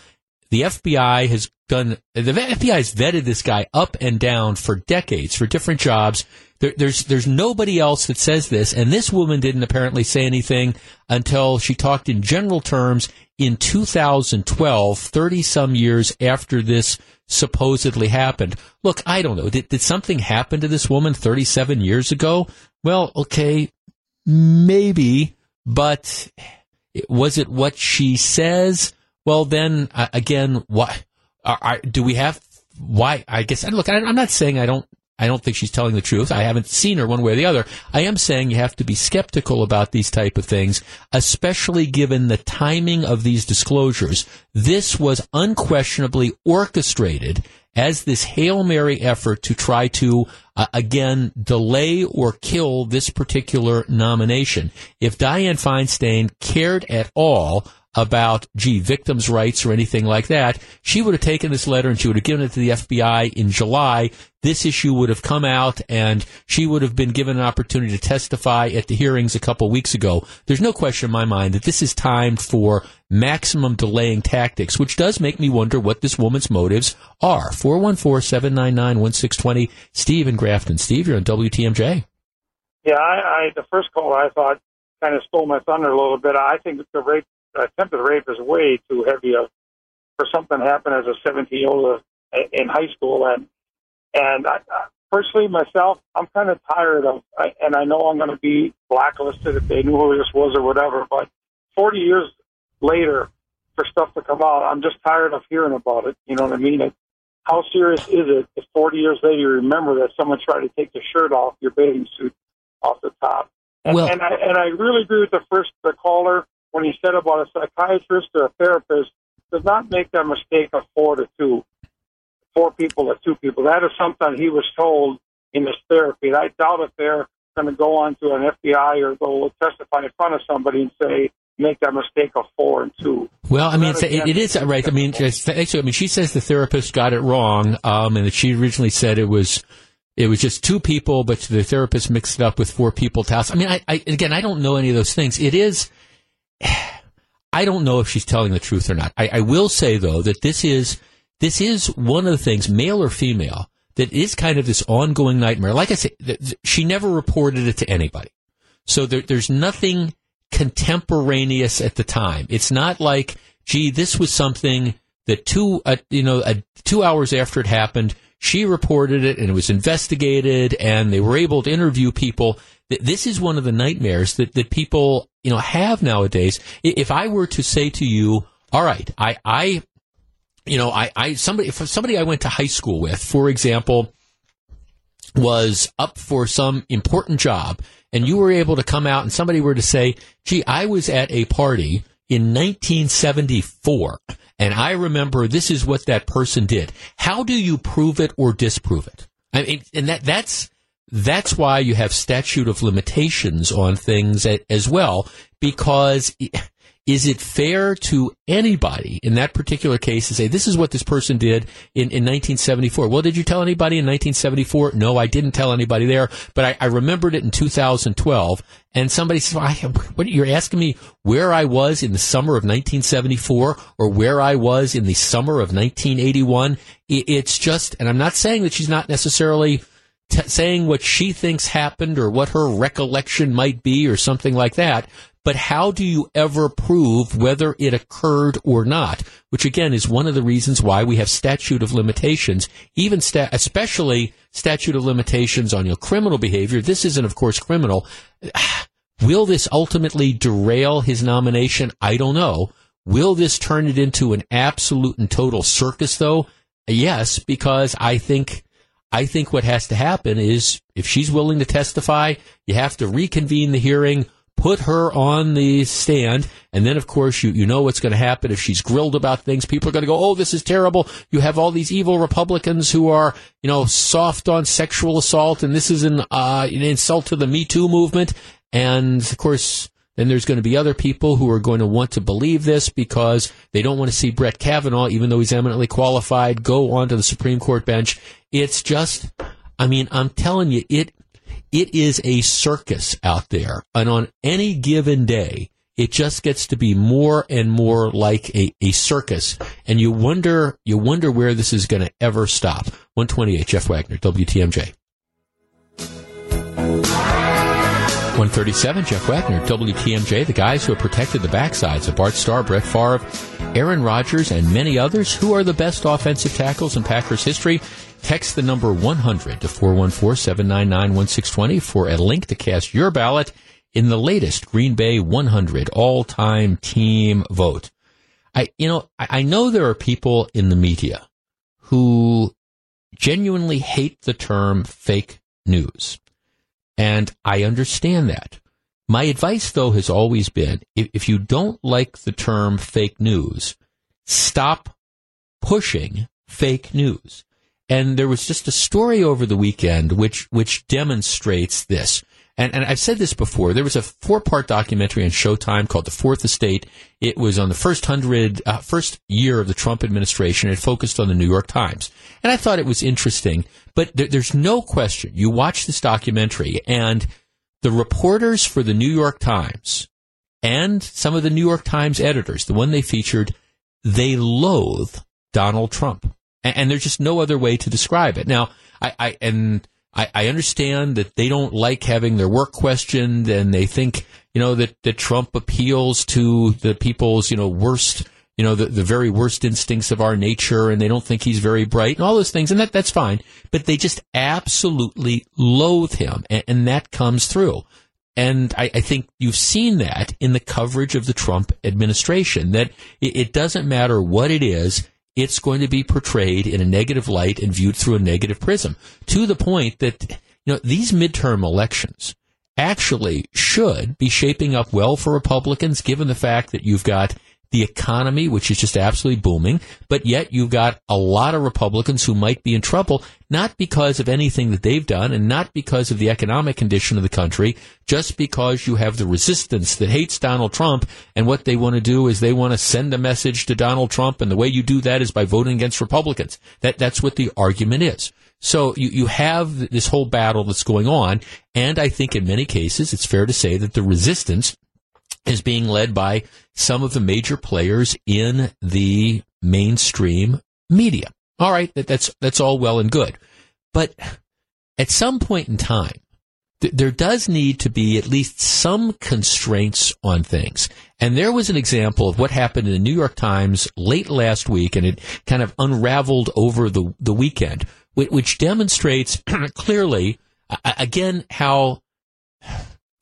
The FBI has done, the FBI has vetted this guy up and down for decades for different jobs. There, there's, there's nobody else that says this, and this woman didn't apparently say anything until she talked in general terms in 2012, 30 some years after this supposedly happened. Look, I don't know. Did, did something happen to this woman 37 years ago? Well, okay, maybe, but was it what she says? Well, then uh, again, why are, are, do we have? Why? I guess. Look, I, I'm not saying I don't I don't think she's telling the truth. I haven't seen her one way or the other. I am saying you have to be skeptical about these type of things, especially given the timing of these disclosures. This was unquestionably orchestrated as this Hail Mary effort to try to, uh, again, delay or kill this particular nomination. If Dianne Feinstein cared at all about, gee, victims' rights or anything like that, she would have taken this letter and she would have given it to the FBI in July. This issue would have come out and she would have been given an opportunity to testify at the hearings a couple weeks ago. There's no question in my mind that this is timed for maximum delaying tactics, which does make me wonder what this woman's motives are. 414-799-1620. Steve and Grafton. Steve, you're on WTMJ. Yeah, I, I the first call I thought kind of stole my thunder a little bit. I think the rape attempted rape is way too heavy of, for something to happen as a 17 year old uh, in high school. And and I, personally, myself, I'm kind of tired of, I, and I know I'm going to be blacklisted if they knew who this was or whatever. But 40 years later, for stuff to come out, I'm just tired of hearing about it. You know what I mean? It, how serious is it if 40 years later you remember that someone tried to take the shirt off your bathing suit off the top? And, well, and I and I really agree with the first the caller when he said about a psychiatrist or a therapist does not make that mistake of four to two, four people to two people. That is something he was told in his therapy. And I doubt if they're going to go on to an FBI or go testify in front of somebody and say, make that mistake of four and two. Well, I mean, it's, it, it is right. I mean, actually, I mean, she says the therapist got it wrong, um, and that she originally said it was it was just two people, but the therapist mixed it up with four people. To house. I mean, I, I again, I don't know any of those things. It is I don't know if she's telling the truth or not. I, I, will say though that this is this is one of the things, male or female, that is kind of this ongoing nightmare. Like I said, she never reported it to anybody, so there, there's nothing contemporaneous at the time. It's not like, gee, this was something that two, uh, you know, uh, two hours after it happened, she reported it and it was investigated, and they were able to interview people this is one of the nightmares that, that people, you know, have nowadays. If I were to say to you, all right, I, I, you know, I, I, somebody, if somebody I went to high school with, for example, was up for some important job and you were able to come out and somebody were to say, gee, I was at a party in 1974 and I remember this is what that person did. How do you prove it or disprove it? I mean, and that, that's, that's why you have statute of limitations on things as well, because is it fair to anybody in that particular case to say, this is what this person did in, in 1974? Well, did you tell anybody in 1974? No, I didn't tell anybody there, but I, I remembered it in 2012. And somebody says, well, what, you're asking me where I was in the summer of 1974 or where I was in the summer of 1981? It, it's just, and I'm not saying that she's not necessarily T- saying what she thinks happened or what her recollection might be or something like that. But how do you ever prove whether it occurred or not? Which again is one of the reasons why we have statute of limitations, even sta- especially statute of limitations on your criminal behavior. This isn't, of course, criminal. Will this ultimately derail his nomination? I don't know. Will this turn it into an absolute and total circus, though? Yes, because I think I think what has to happen is if she's willing to testify, you have to reconvene the hearing, put her on the stand, and then of course you, you know what's going to happen if she's grilled about things. People are going to go, oh, this is terrible. You have all these evil Republicans who are, you know, soft on sexual assault, and this is an, uh, an insult to the Me Too movement. And of course, then there's going to be other people who are going to want to believe this because they don't want to see Brett Kavanaugh, even though he's eminently qualified, go onto the Supreme Court bench. It's just, I mean, I'm telling you, it, it is a circus out there. And on any given day, it just gets to be more and more like a, a circus. And you wonder, you wonder where this is going to ever stop. 128, Jeff Wagner, WTMJ. 137, Jeff Wagner, WTMJ, the guys who have protected the backsides of Bart Starr, Brett Favre, Aaron Rodgers, and many others. Who are the best offensive tackles in Packers history? Text the number 100 to 414-799-1620 for a link to cast your ballot in the latest Green Bay 100 all-time team vote. I, you know, I, I know there are people in the media who genuinely hate the term fake news. And I understand that. My advice, though, has always been if, if you don't like the term fake news, stop pushing fake news. And there was just a story over the weekend which, which demonstrates this. And, and I've said this before. There was a four part documentary on Showtime called The Fourth Estate. It was on the first hundred, uh, first year of the Trump administration. It focused on the New York Times. And I thought it was interesting, but there, there's no question. You watch this documentary and the reporters for the New York Times and some of the New York Times editors, the one they featured, they loathe Donald Trump. And, and there's just no other way to describe it. Now, I, I and I, I understand that they don't like having their work questioned and they think, you know, that, that Trump appeals to the people's, you know, worst, you know, the, the very worst instincts of our nature and they don't think he's very bright and all those things. And that, that's fine. But they just absolutely loathe him and, and that comes through. And I, I, think you've seen that in the coverage of the Trump administration, that it, it doesn't matter what it is it's going to be portrayed in a negative light and viewed through a negative prism to the point that, you know, these midterm elections actually should be shaping up well for Republicans given the fact that you've got the economy, which is just absolutely booming, but yet you've got a lot of Republicans who might be in trouble, not because of anything that they've done and not because of the economic condition of the country, just because you have the resistance that hates Donald Trump. And what they want to do is they want to send a message to Donald Trump. And the way you do that is by voting against Republicans. That, that's what the argument is. So you, you have this whole battle that's going on. And I think in many cases, it's fair to say that the resistance is being led by some of the major players in the mainstream media. All right, that, that's that's all well and good, but at some point in time, th- there does need to be at least some constraints on things. And there was an example of what happened in the New York Times late last week, and it kind of unraveled over the the weekend, which, which demonstrates clearly, again, how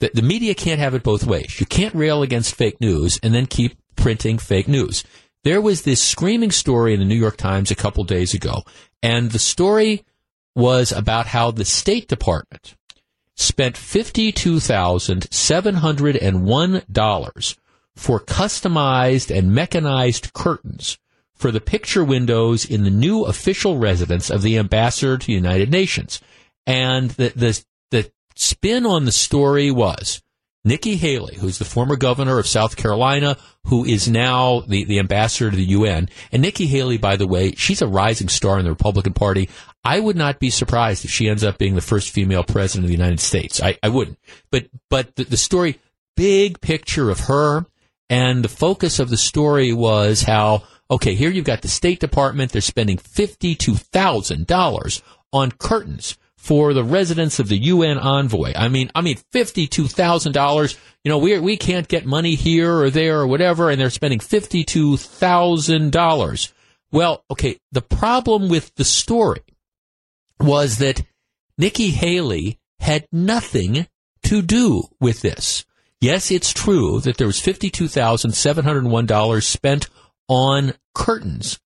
the, the media can't have it both ways. You can't rail against fake news and then keep printing fake news. There was this screaming story in the New York Times a couple days ago, and the story was about how the State Department spent $52,701 for customized and mechanized curtains for the picture windows in the new official residence of the ambassador to the United Nations. And the, the, spin on the story was Nikki Haley, who's the former governor of South Carolina, who is now the, the ambassador to the UN. And Nikki Haley, by the way, she's a rising star in the Republican Party. I would not be surprised if she ends up being the first female president of the United States. I, I wouldn't. But, but the, the story, big picture of her, and the focus of the story was how, okay, here you've got the State Department, they're spending $52,000 on curtains for the residence of the UN envoy. I mean, I mean, fifty-two thousand dollars. You know, we we can't get money here or there or whatever, and they're spending fifty-two thousand dollars. Well, okay. The problem with the story was that Nikki Haley had nothing to do with this. Yes, it's true that there was fifty-two thousand seven hundred one dollars spent on curtains,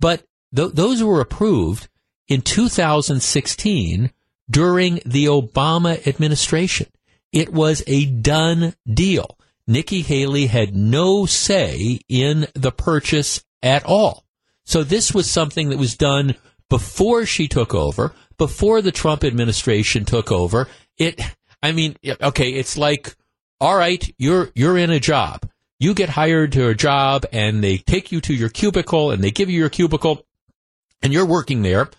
but th- those were approved in 2016 during the Obama administration. It was a done deal. Nikki Haley had no say in the purchase at all. So this was something that was done before she took over, before the Trump administration took over. It, I mean, okay, it's like, all right, you're, you're in a job. You get hired to a job and they take you to your cubicle and they give you your cubicle and you're working there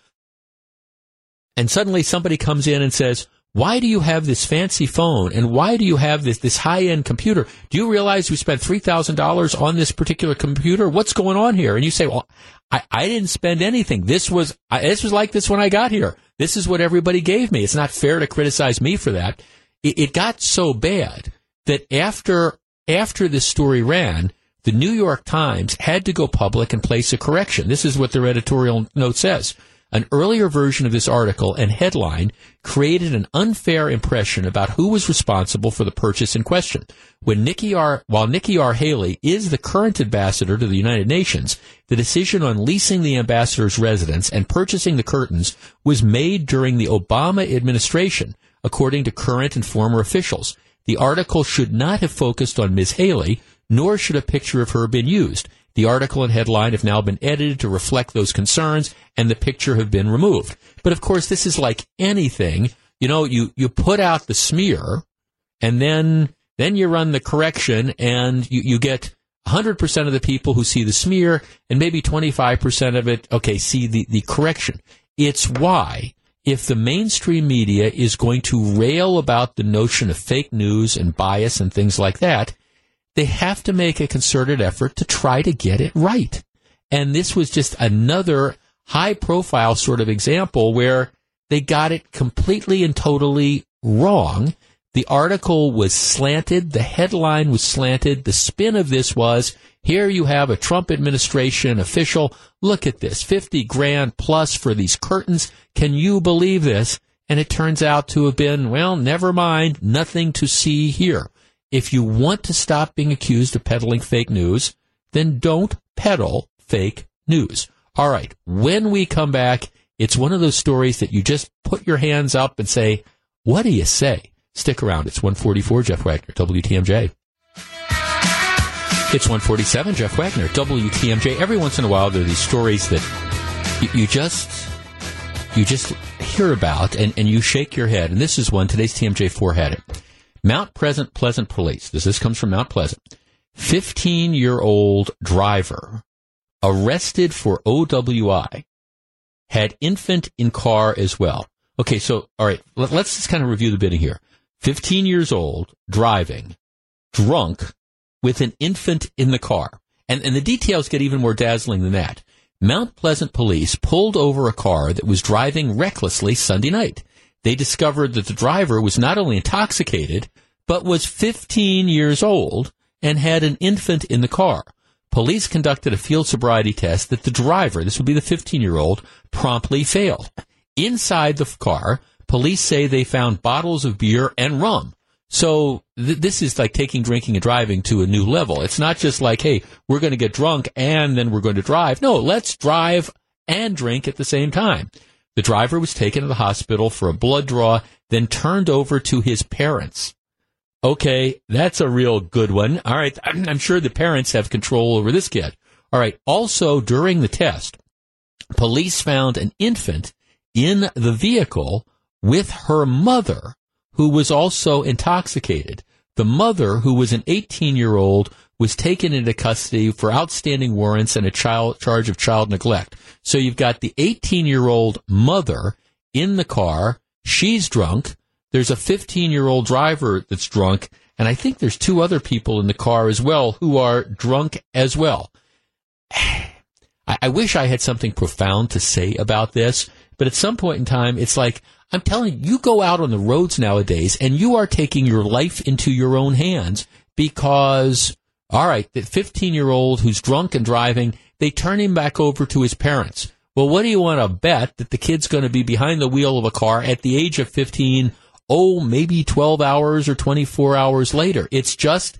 and suddenly somebody comes in and says, why do you have this fancy phone and why do you have this, this high end computer? Do you realize we spent $3,000 on this particular computer? What's going on here? And you say, well, I, I didn't spend anything. This was, I, this was like this when I got here. This is what everybody gave me. It's not fair to criticize me for that. It, it got so bad that after, after this story ran, the New York Times had to go public and place a correction. This is what their editorial note says. An earlier version of this article and headline created an unfair impression about who was responsible for the purchase in question. When Nikki R, while Nikki R. Haley is the current ambassador to the United Nations, the decision on leasing the ambassador's residence and purchasing the curtains was made during the Obama administration, according to current and former officials. The article should not have focused on Ms. Haley, nor should a picture of her been used. The article and headline have now been edited to reflect those concerns, and the picture have been removed. But of course, this is like anything. You know, you, you put out the smear, and then then you run the correction, and you, you get 100% of the people who see the smear, and maybe 25% of it, okay, see the, the correction. It's why if the mainstream media is going to rail about the notion of fake news and bias and things like that, they have to make a concerted effort to try to get it right. And this was just another high profile sort of example where they got it completely and totally wrong. The article was slanted. The headline was slanted. The spin of this was here you have a Trump administration official. Look at this 50 grand plus for these curtains. Can you believe this? And it turns out to have been, well, never mind. Nothing to see here. If you want to stop being accused of peddling fake news, then don't peddle fake news. All right. When we come back, it's one of those stories that you just put your hands up and say, what do you say? Stick around. It's 144 Jeff Wagner, WTMJ. It's 147 Jeff Wagner, WTMJ. Every once in a while, there are these stories that you, you just, you just hear about and, and you shake your head. And this is one. Today's TMJ4 had it. Mount Pleasant Pleasant Police. This, this comes from Mount Pleasant. 15 year old driver arrested for OWI had infant in car as well. Okay, so all right, let, us just kind of review the bidding here. 15 years old, driving, drunk, with an infant in the car. And, and the details get even more dazzling than that. Mount Pleasant police pulled over a car that was driving recklessly Sunday night they discovered that the driver was not only intoxicated, but was 15 years old and had an infant in the car. Police conducted a field sobriety test that the driver, this would be the 15 year old, promptly failed. Inside the car, police say they found bottles of beer and rum. So th- this is like taking drinking and driving to a new level. It's not just like, hey, we're going to get drunk and then we're going to drive. No, let's drive and drink at the same time. The driver was taken to the hospital for a blood draw, then turned over to his parents. Okay, that's a real good one. All right, I'm sure the parents have control over this kid. All right, also during the test, police found an infant in the vehicle with her mother, who was also intoxicated. The mother, who was an 18 year old, was taken into custody for outstanding warrants and a child charge of child neglect. So you've got the 18 year old mother in the car. She's drunk. There's a 15 year old driver that's drunk. And I think there's two other people in the car as well who are drunk as well. I, I wish I had something profound to say about this, but at some point in time, it's like, I'm telling you, you go out on the roads nowadays and you are taking your life into your own hands because all right, the 15 year old who's drunk and driving, they turn him back over to his parents. Well, what do you want to bet that the kid's going to be behind the wheel of a car at the age of 15? Oh, maybe 12 hours or 24 hours later. It's just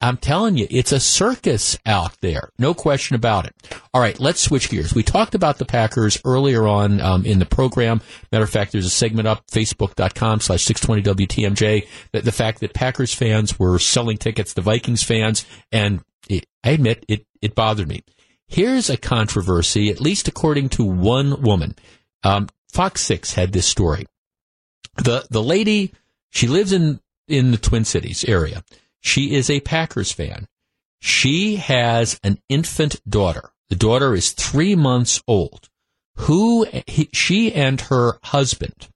I'm telling you, it's a circus out there. No question about it. All right, let's switch gears. We talked about the Packers earlier on um, in the program. Matter of fact, there's a segment up, facebook.com slash 620WTMJ, that the fact that Packers fans were selling tickets to Vikings fans, and it, I admit it, it bothered me. Here's a controversy, at least according to one woman. Um, Fox 6 had this story. The, the lady, she lives in, in the Twin Cities area. She is a Packers fan. She has an infant daughter. The daughter is three months old. Who he, she and her husband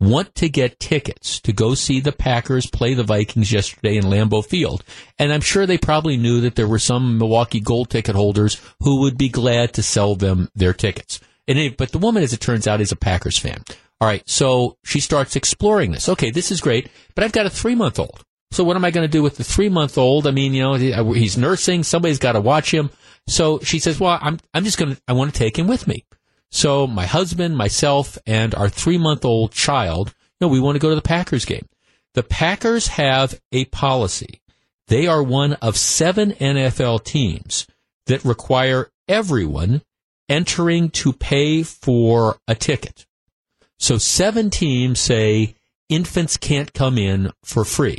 want to get tickets to go see the Packers play the Vikings yesterday in Lambeau Field. And I'm sure they probably knew that there were some Milwaukee gold ticket holders who would be glad to sell them their tickets. And but the woman, as it turns out, is a Packers fan. All right, so she starts exploring this. Okay, this is great, but I've got a three month old. So what am I going to do with the three month old? I mean, you know, uh, he's nursing. Somebody's got to watch him. So she says, well, I'm, I'm just going to, I want to take him with me. So my husband, myself, and our three month old child, you know, we want to go to the Packers game. The Packers have a policy. They are one of seven NFL teams that require everyone entering to pay for a ticket. So seven teams say infants can't come in for free.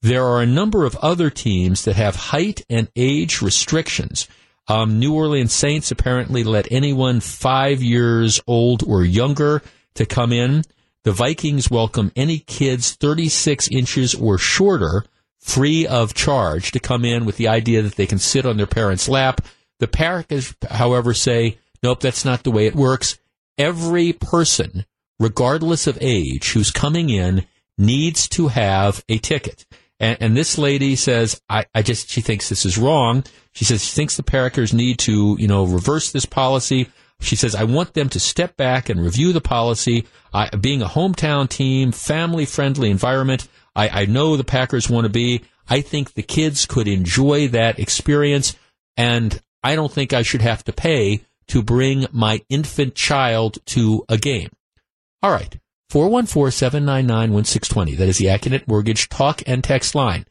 There are a number of other teams that have height and age restrictions. Um, New Orleans Saints apparently let anyone five years old or younger to come in. The Vikings welcome any kids 36 inches or shorter free of charge to come in with the idea that they can sit on their parents' lap. The Packers, however, say, nope, that's not the way it works. Every person, regardless of age, who's coming in needs to have a ticket. And, and this lady says, I, I just, she thinks this is wrong. She says she thinks the Packers need to, you know, reverse this policy. She says, I want them to step back and review the policy. I, being a hometown team, family friendly environment, I, I know the Packers want to be. I think the kids could enjoy that experience. And I don't think I should have to pay to bring my infant child to a game. All right. 414-799-1620. That is the Accunet Mortgage talk and text line.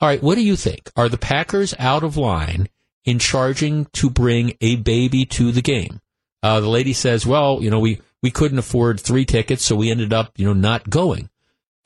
All right, what do you think? Are the Packers out of line in charging to bring a baby to the game? Uh, the lady says, well, you know, we, we couldn't afford three tickets, so we ended up, you know, not going.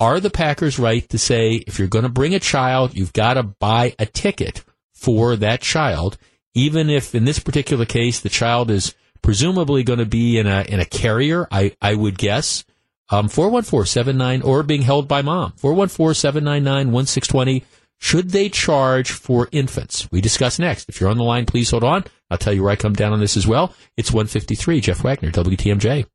Are the Packers right to say if you're going to bring a child, you've got to buy a ticket for that child, even if in this particular case the child is presumably going to be in a in a carrier, I, I would guess. Um, 414-79 or being held by mom. 414-799-1620. Should they charge for infants? We discuss next. If you're on the line, please hold on. I'll tell you where I come down on this as well. It's 153, Jeff Wagner, WTMJ.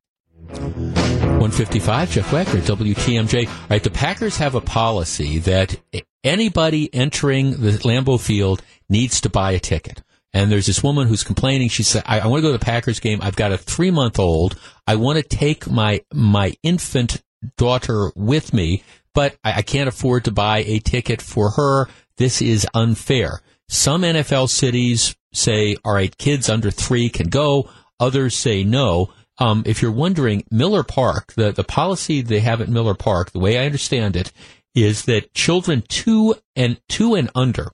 155, Jeff Wagner, WTMJ. All right, the Packers have a policy that anybody entering the Lambeau Field needs to buy a ticket. And there's this woman who's complaining. She said, I, I want to go to the Packers game. I've got a three month old. I want to take my, my infant daughter with me but I, I can't afford to buy a ticket for her. This is unfair. Some NFL cities say, all right, kids under three can go. Others say no. Um, if you're wondering, Miller Park, the, the policy they have at Miller Park, the way I understand it, is that children two and two and under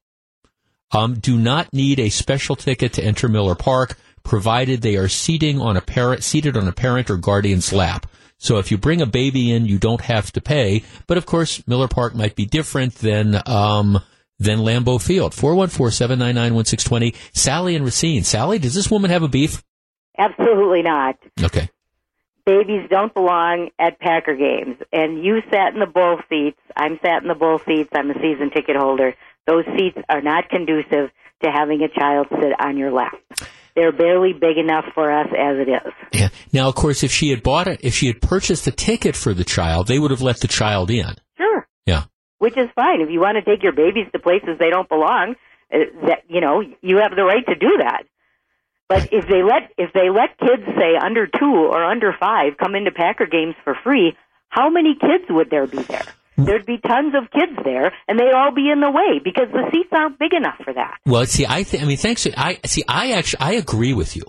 um, do not need a special ticket to enter Miller Park, provided they are seating on a parent, seated on a parent or guardian's lap. So if you bring a baby in, you don't have to pay. But of course, Miller Park might be different than, um, than Lambeau Field. 414-799-1620. Sally and Racine. Sally, does this woman have a beef? Absolutely not. Okay. Babies don't belong at Packer games. And you sat in the bull seats. I'm sat in the bull seats. I'm a season ticket holder. Those seats are not conducive to having a child sit on your lap they're barely big enough for us as it is. Yeah. Now, of course, if she had bought it, if she had purchased a ticket for the child, they would have let the child in. Sure. Yeah. Which is fine. If you want to take your babies to places they don't belong, uh, that you know, you have the right to do that. But if they let if they let kids say under two or under five come into Packer games for free, how many kids would there be there? There'd be tons of kids there, and they'd all be in the way because the seats aren't big enough for that. Well, see, I think, I mean, thanks. I see. I actually, I agree with you.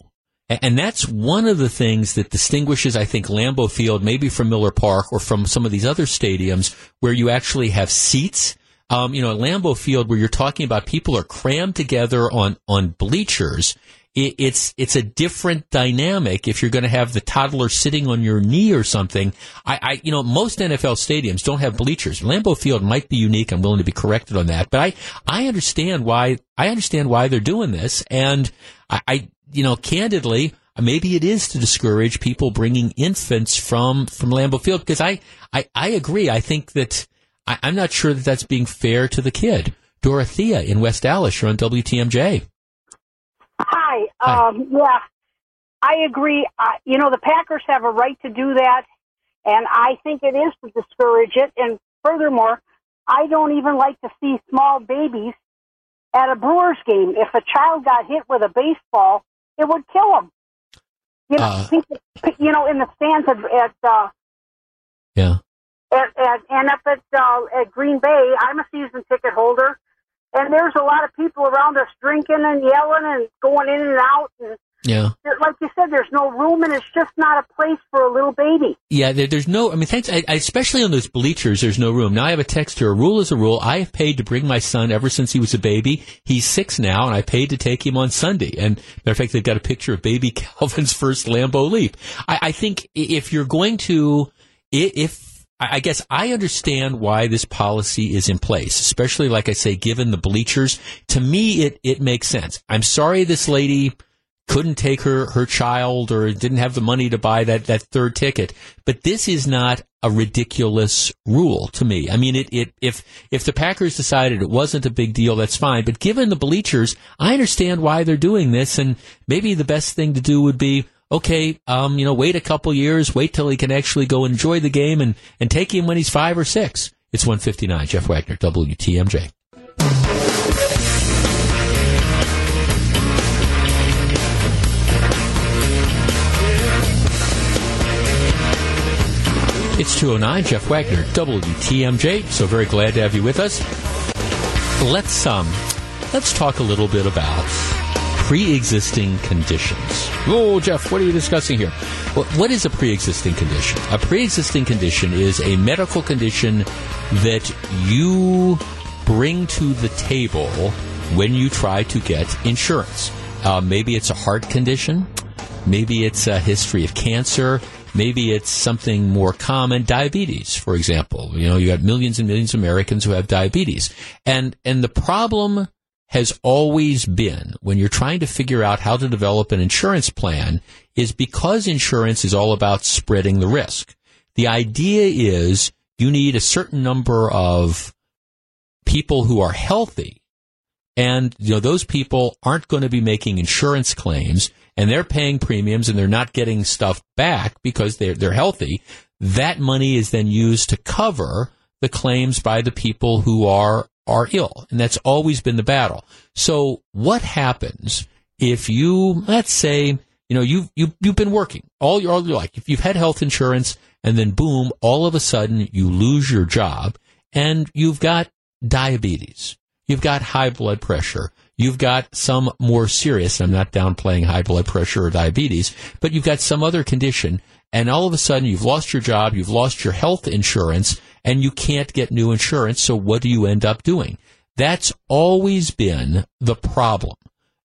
And that's one of the things that distinguishes, I think, Lambeau Field maybe from Miller Park or from some of these other stadiums where you actually have seats. Um, you know, at Lambeau Field, where you're talking about people are crammed together on on bleachers, it, it's it's a different dynamic if you're going to have the toddler sitting on your knee or something. I, I, you know most NFL stadiums don't have bleachers. Lambeau Field might be unique. I'm willing to be corrected on that, but I I understand why I understand why they're doing this, and I, I you know candidly maybe it is to discourage people bringing infants from from Lambeau Field because I, I I agree. I think that I, I'm not sure that that's being fair to the kid. Dorothea in West Allis, you're on WTMJ. Um, yeah, I agree. Uh, you know, the Packers have a right to do that, and I think it is to discourage it. And furthermore, I don't even like to see small babies at a Brewers game. If a child got hit with a baseball, it would kill him. You know, Uh. people, you know, in the stands at, at uh, Yeah. at, at, and up at uh, at Green Bay, I'm a season ticket holder, and there's a lot of people around us drinking and yelling and going in and out, and Yeah. like you said, there's no room, and it's just not a place for a little baby. Yeah, there, there's no. I mean, thanks. I, I, especially on those bleachers, there's no room. Now I have a text here. A rule is a rule. I have paid to bring my son ever since he was a baby. He's six now, and I paid to take him on Sunday. And matter of fact, they've got a picture of baby Calvin's first Lambeau Leap. I, I think if you're going to, if I guess I understand why this policy is in place, especially like I say, given the bleachers. To me, it it makes sense. I'm sorry this lady couldn't take her, her child or didn't have the money to buy that, that third ticket. But this is not a ridiculous rule to me. I mean, it, it, if, if the Packers decided it wasn't a big deal, that's fine. But given the bleachers, I understand why they're doing this. And maybe the best thing to do would be, okay, um, you know, wait a couple years, wait till he can actually go enjoy the game and, and take him when he's five or six. It's 159. Jeff Wagner, WTMJ. It's 209, Jeff Wagner, WTMJ. So very glad to have you with us. Let's um, let's talk a little bit about pre-existing conditions. Oh, Jeff, what are you discussing here? what is a pre-existing condition? A pre-existing condition is a medical condition that you bring to the table when you try to get insurance. Uh, maybe it's a heart condition. Maybe it's a history of cancer. Maybe it's something more common, diabetes, for example. You know, you got millions and millions of Americans who have diabetes. And, and the problem has always been when you're trying to figure out how to develop an insurance plan is because insurance is all about spreading the risk. The idea is you need a certain number of people who are healthy and you know those people aren't going to be making insurance claims and they're paying premiums and they're not getting stuff back because they're they're healthy that money is then used to cover the claims by the people who are are ill and that's always been the battle. So what happens if you let's say you know you you you've been working all your all your life. If you've had health insurance and then boom all of a sudden you lose your job and you've got diabetes. You've got high blood pressure. You've got some more serious, I'm not downplaying high blood pressure or diabetes, but you've got some other condition, and all of a sudden you've lost your job, you've lost your health insurance, and you can't get new insurance, so what do you end up doing? That's always been the problem.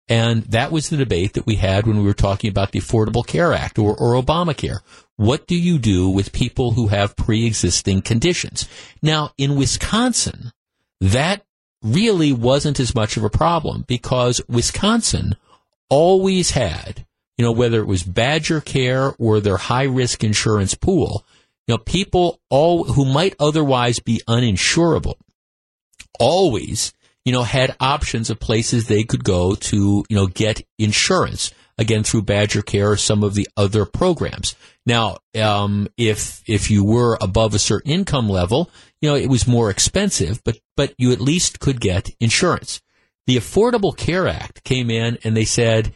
And that was the debate that we had when we were talking about the Affordable Care Act or, or Obamacare. What do you do with people who have pre-existing conditions? Now, in Wisconsin, that really wasn't as much of a problem because Wisconsin always had, you know, whether it was Badger Care or their high risk insurance pool, you know, people all who might otherwise be uninsurable always, you know, had options of places they could go to, you know, get insurance again through Badger Care or some of the other programs. Now, um, if if you were above a certain income level, you know, it was more expensive, but, but you at least could get insurance. The Affordable Care Act came in and they said,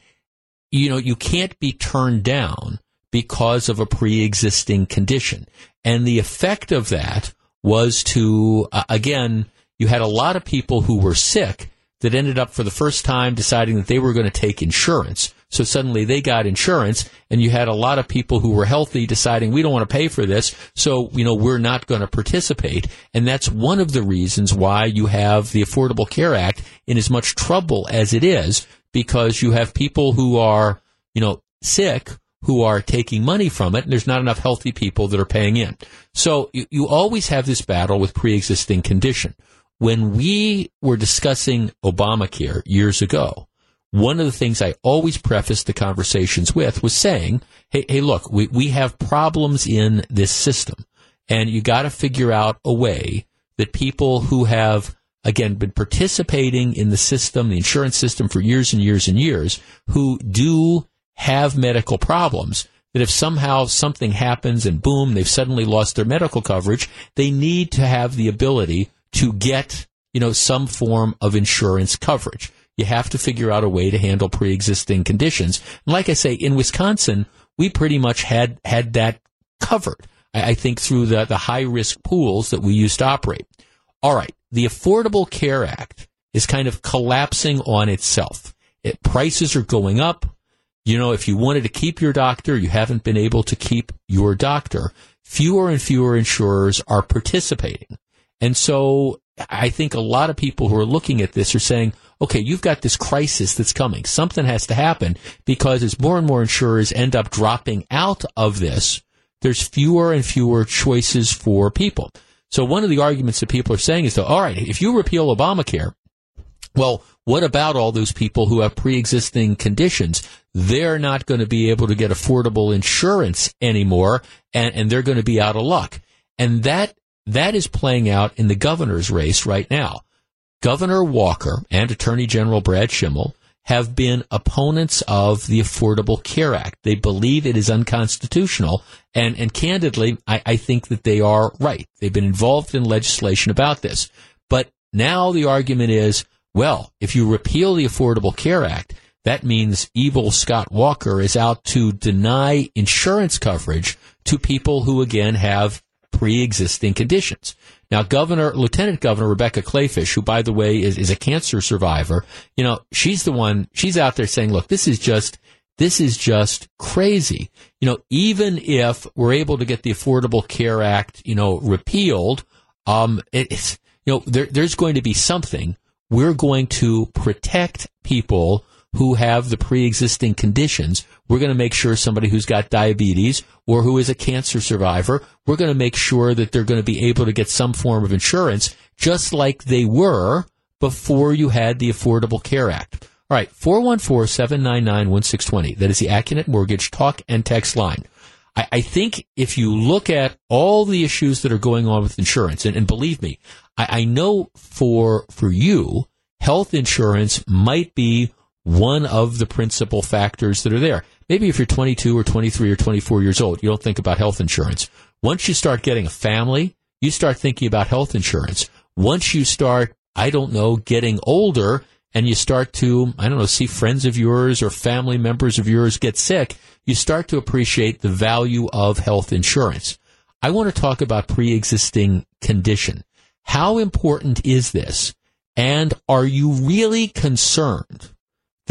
you know, you can't be turned down because of a pre-existing condition. And the effect of that was to, uh, again, you had a lot of people who were sick that ended up for the first time deciding that they were going to take insurance. So suddenly they got insurance and you had a lot of people who were healthy deciding we don't want to pay for this. So, you know, we're not going to participate. And that's one of the reasons why you have the Affordable Care Act in as much trouble as it is because you have people who are, you know, sick who are taking money from it, and there's not enough healthy people that are paying in. So you, you always have this battle with pre-existing condition. When we were discussing Obamacare years ago, one of the things I always prefaced the conversations with was saying, hey, hey, look, we, we have problems in this system. And you got to figure out a way that people who have, again, been participating in the system, the insurance system for years and years and years, who do have medical problems, that if somehow something happens and boom, they've suddenly lost their medical coverage, they need to have the ability to get, you know, some form of insurance coverage. You have to figure out a way to handle pre-existing conditions. And like I say, in Wisconsin, we pretty much had had that covered. I, I think through the the high risk pools that we used to operate. All right, the Affordable Care Act is kind of collapsing on itself. It, prices are going up. you know, if you wanted to keep your doctor, you haven't been able to keep your doctor. Fewer and fewer insurers are participating. And so I think a lot of people who are looking at this are saying, okay, you've got this crisis that's coming. Something has to happen because as more and more insurers end up dropping out of this, there's fewer and fewer choices for people. So one of the arguments that people are saying is, though, all right, if you repeal Obamacare, well, what about all those people who have pre-existing conditions? They're not going to be able to get affordable insurance anymore, and, and they're going to be out of luck. And that that is playing out in the governor's race right now. Governor Walker and Attorney General Brad Schimel have been opponents of the Affordable Care Act. They believe it is unconstitutional, and, and candidly, I, I think that they are right. They've been involved in legislation about this. But now the argument is, well, if you repeal the Affordable Care Act, that means evil Scott Walker is out to deny insurance coverage to people who again have pre-existing conditions. Now, Governor, Lieutenant Governor Rebecca Kleefisch, who by the way is, is a cancer survivor, you know, she's the one, she's out there saying, look, this is just, this is just crazy. You know, even if we're able to get the Affordable Care Act, you know, repealed, um, it's, you know, there, there's going to be something we're going to protect people who have the pre-existing conditions. We're going to make sure somebody who's got diabetes or who is a cancer survivor, we're going to make sure that they're going to be able to get some form of insurance just like they were before you had the Affordable Care Act. All right, 414-799-1620. That is the Accunet Mortgage talk and text line. I, I, think if you look at all the issues that are going on with insurance, and, and believe me, I, I know for for you, health insurance might be one of the principal factors that are there. Maybe if you're 22 or 23 or 24 years old, you don't think about health insurance. Once you start getting a family, you start thinking about health insurance. Once you start, I don't know, getting older and you start to, I don't know, see friends of yours or family members of yours get sick, you start to appreciate the value of health insurance. I want to talk about pre-existing condition. How important is this? And are you really concerned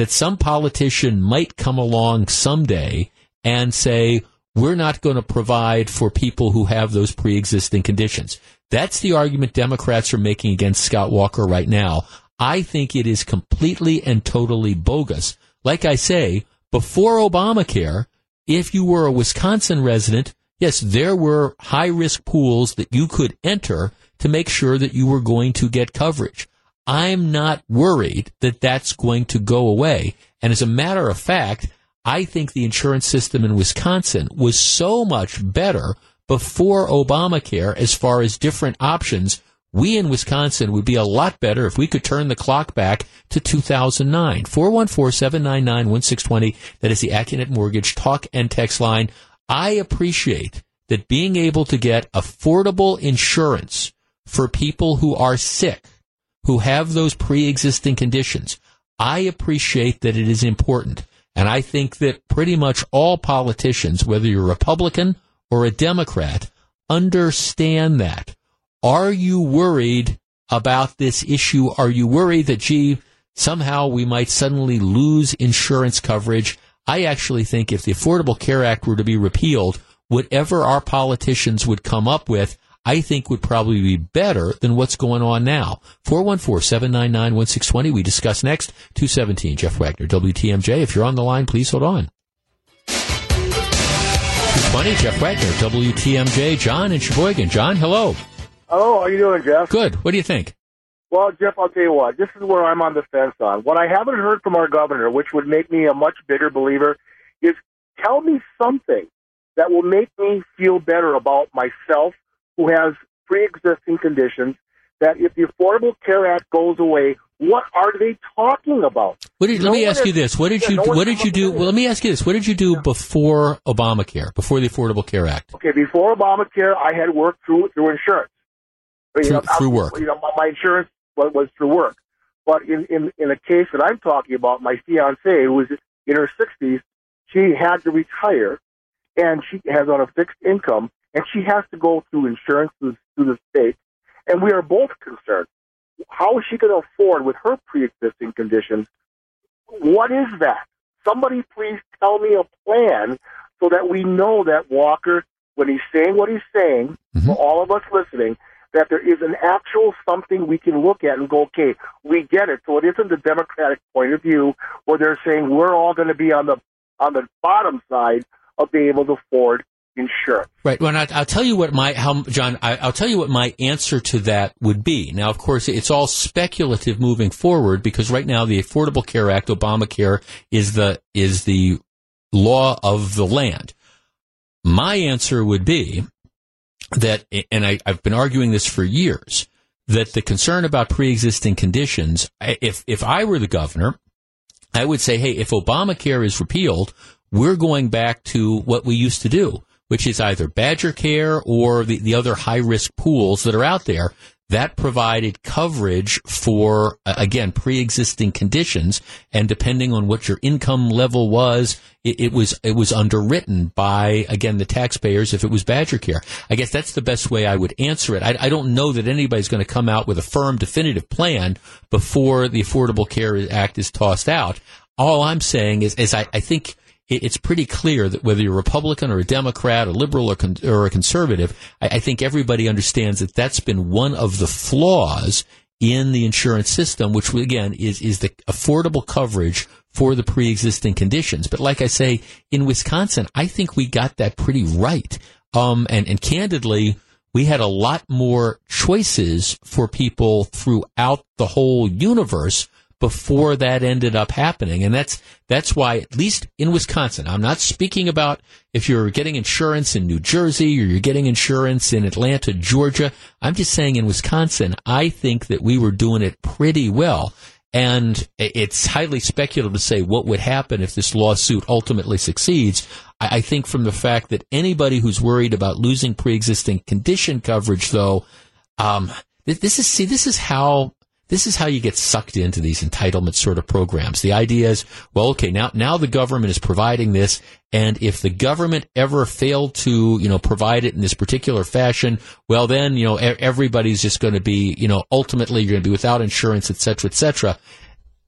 that some politician might come along someday and say, we're not going to provide for people who have those pre-existing conditions. That's the argument Democrats are making against Scott Walker right now. I think it is completely and totally bogus. Like I say, before Obamacare, if you were a Wisconsin resident, yes, there were high risk pools that you could enter to make sure that you were going to get coverage. I'm not worried that that's going to go away. And as a matter of fact, I think the insurance system in Wisconsin was so much better before Obamacare as far as different options. We in Wisconsin would be a lot better if we could turn the clock back to 2009. 414-799-1620. That is the Accunet Mortgage talk and text line. I appreciate that being able to get affordable insurance for people who are sick who have those pre-existing conditions. I appreciate that it is important. And I think that pretty much all politicians, whether you're a Republican or a Democrat, understand that. Are you worried about this issue? Are you worried that, gee, somehow we might suddenly lose insurance coverage? I actually think if the Affordable Care Act were to be repealed, whatever our politicians would come up with, I think would probably be better than what's going on now. 414-799-1620. We discuss next. 217, Jeff Wagner, WTMJ. If you're on the line, please hold on. 220, Jeff Wagner, WTMJ. John in Sheboygan. John, hello. Hello, how are you doing, Jeff? Good. What do you think? Well, Jeff, I'll tell you what. This is where I'm on the fence on. What I haven't heard from our governor, which would make me a much bigger believer, is tell me something that will make me feel better about myself who has pre-existing conditions that if the Affordable Care Act goes away, what are they talking about? What did, no let me ask is, you this: What did you no What did you do? Well, let me ask you this: What did you do yeah. before Obamacare, before the Affordable Care Act? Okay, before Obamacare, I had worked through through insurance. Through, you know, through work. You know, my insurance was, was through work. But in, in in a case that I'm talking about, my fiance, who was in her 60s, she had to retire, and she has on a fixed income, and she has to go through insurance through, through the state. And we are both concerned. How is she going to afford with her pre-existing conditions? What is that? Somebody please tell me a plan so that we know that Walker, when he's saying what he's saying, mm-hmm. for all of us listening, that there is an actual something we can look at and go, okay, we get it. So it isn't the Democratic point of view where they're saying we're all going to be on the on the bottom side of being able to afford insurance. Right. Well, I, I'll tell you what my how John. I, I'll tell you what my answer to that would be. Now, of course, it's all speculative moving forward because right now the Affordable Care Act, Obamacare, is the is the law of the land. My answer would be that, and I, I've been arguing this for years, that the concern about pre-existing conditions, if if I were the governor, I would say, hey, if Obamacare is repealed, we're going back to what we used to do, which is either Badger Care or the, the other high risk pools that are out there that provided coverage for, uh, again, pre-existing conditions. And depending on what your income level was, it, it was, it was underwritten by, again, the taxpayers if it was Badger Care. I guess that's the best way I would answer it. I, I don't know that anybody's going to come out with a firm, definitive plan before the Affordable Care Act is tossed out. All I'm saying is, is I, I think it's pretty clear that whether you're a Republican or a Democrat, a liberal or, con- or a conservative, I, I think everybody understands that that's been one of the flaws in the insurance system, which again is is the affordable coverage for the pre-existing conditions. But like I say, in Wisconsin, I think we got that pretty right. Um, and and candidly, we had a lot more choices for people throughout the whole universe before that ended up happening. And that's, that's why, at least in Wisconsin, I'm not speaking about if you're getting insurance in New Jersey or you're getting insurance in Atlanta, Georgia. I'm just saying in Wisconsin, I think that we were doing it pretty well. And it's highly speculative to say what would happen if this lawsuit ultimately succeeds. I, think from the fact that anybody who's worried about losing pre-existing condition coverage, though, um, this is see, this is how this is how you get sucked into these entitlement sort of programs. The idea is, well, okay, now now the government is providing this, and if the government ever failed to, you know, provide it in this particular fashion, well, then you know everybody's just going to be, you know, ultimately you're going to be without insurance, et cetera, et cetera.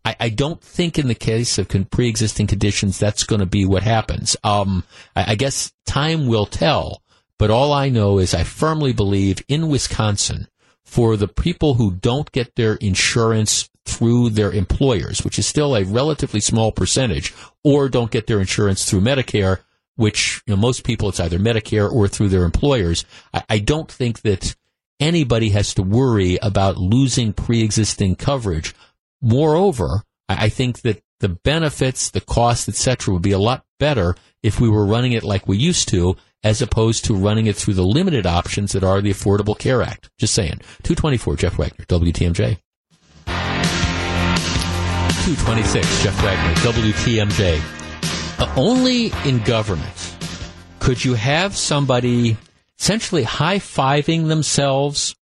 I, I don't think in the case of con- pre-existing conditions that's going to be what happens. Um, I, I guess time will tell. But all I know is I firmly believe in Wisconsin for the people who don't get their insurance through their employers, which is still a relatively small percentage, or don't get their insurance through Medicare, which you know, most people it's either Medicare or through their employers. I, I don't think that anybody has to worry about losing pre-existing coverage. Moreover, I I think that the benefits, the costs, etc., would be a lot better if we were running it like we used to, as opposed to running it through the limited options that are the Affordable Care Act. Just saying. 224, Jeff Wagner, WTMJ. 226, Jeff Wagner, WTMJ. Uh, only in government could you have somebody essentially high fiving themselves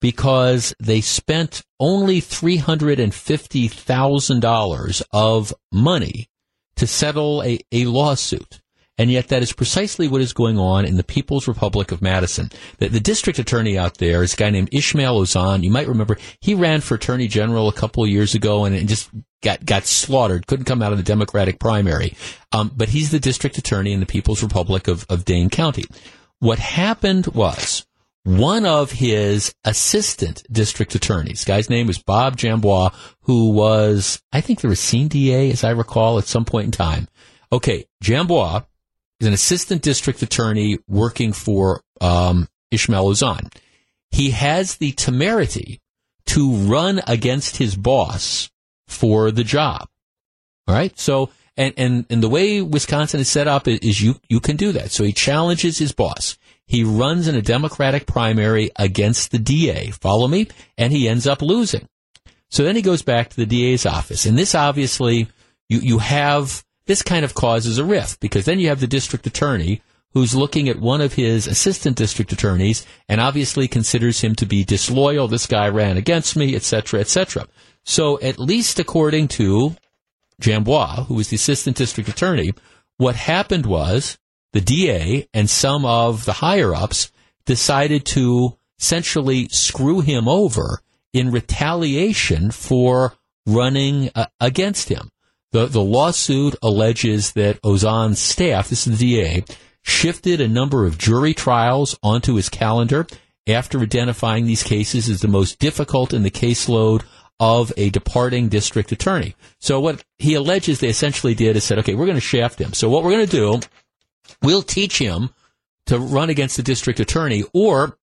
because they spent only $350,000 of money to settle a, a lawsuit. And yet that is precisely what is going on in the People's Republic of Madison. The, the district attorney out there is a guy named Ishmael Ozanne. You might remember he ran for attorney general a couple of years ago and, and just got, got slaughtered. Couldn't come out of the Democratic primary. Um, but he's the district attorney in the People's Republic of, of Dane County. What happened was one of his assistant district attorneys, guy's name was Bob Jambois, who was, I think the Racine DA, as I recall, at some point in time. Okay, Jambois is an assistant district attorney working for um, Ishmael Ozanne. He has the temerity to run against his boss for the job. All right. So, and, and, and the way Wisconsin is set up is you, you can do that. So he challenges his boss. He runs in a Democratic primary against the DA. Follow me? And he ends up losing. So then he goes back to the DA's office. And this obviously, you, you have, this kind of causes a rift because then you have the district attorney who's looking at one of his assistant district attorneys and obviously considers him to be disloyal. This guy ran against me, etc., cetera, et cetera. So at least according to Jambois, who was the assistant district attorney, what happened was the DA and some of the higher ups decided to essentially screw him over in retaliation for running uh, against him. The, the lawsuit alleges that Ozanne's staff, this is the DA, shifted a number of jury trials onto his calendar after identifying these cases as the most difficult in the caseload of a departing district attorney. So what he alleges they essentially did is said, okay, we're going to shaft him. So what we're going to do, we'll teach him to run against the district attorney or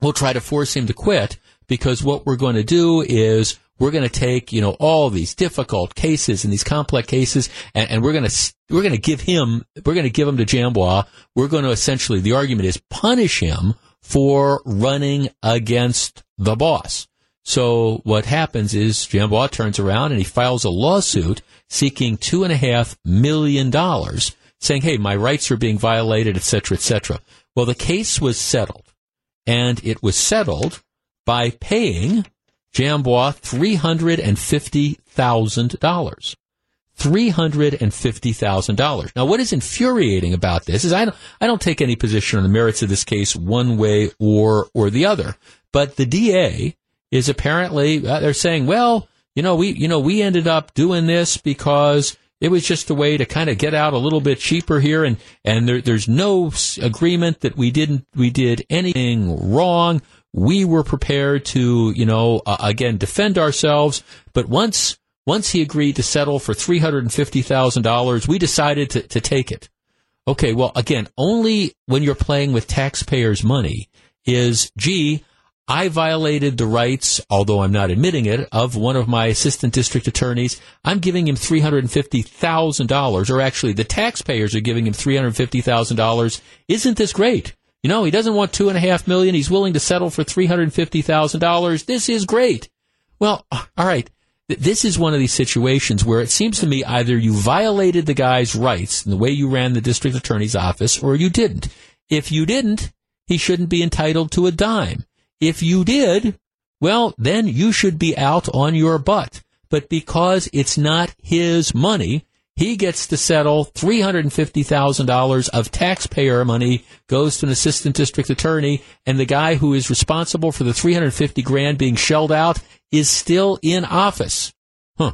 we'll try to force him to quit because what we're going to do is we're going to take, you know, all these difficult cases and these complex cases and, and we're going to, we're going to give him, we're going to give him to Jambois. We're going to essentially, the argument is punish him for running against the boss. So what happens is Jambois turns around and he files a lawsuit seeking two and a half million dollars saying, Hey, my rights are being violated, et cetera, et cetera. Well, the case was settled and it was settled by paying Jambois $350,000. $350,000. Now, what is infuriating about this is I don't, I don't take any position on the merits of this case one way or, or the other, but the DA is apparently, uh, they're saying, well, you know, we, you know, we ended up doing this because it was just a way to kind of get out a little bit cheaper here, and and there, there's no agreement that we didn't we did anything wrong. We were prepared to, you know, uh, again defend ourselves, but once once he agreed to settle for three hundred and fifty thousand dollars, we decided to, to take it. Okay, well, again, only when you're playing with taxpayers' money is, gee, I violated the rights, although I'm not admitting it, of one of my assistant district attorneys. I'm giving him $350,000, or actually the taxpayers are giving him $350,000. Isn't this great? You know, he doesn't want two and a half million. He's willing to settle for $350,000. This is great. Well, uh, all right. This is one of these situations where it seems to me either you violated the guy's rights in the way you ran the district attorney's office or you didn't. If you didn't, he shouldn't be entitled to a dime. If you did, well, then you should be out on your butt. But because it's not his money, he gets to settle $350,000 of taxpayer money goes to an assistant district attorney and the guy who is responsible for the 350 grand being shelled out is still in office. Huh.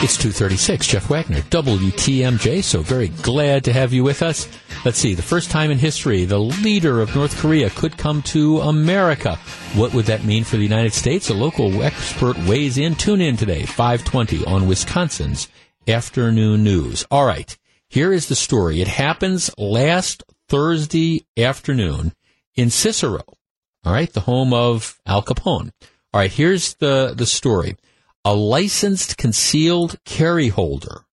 It's 236, Jeff Wagner, WTMJ, so very glad to have you with us. Let's see, the first time in history the leader of North Korea could come to America. What would that mean for the United States? A local expert weighs in. Tune in today, 520 on Wisconsin's Afternoon News. All right, here is the story. It happens last Thursday afternoon in Cicero. All right, the home of Al Capone. All right, here's the, the story a licensed concealed carry holder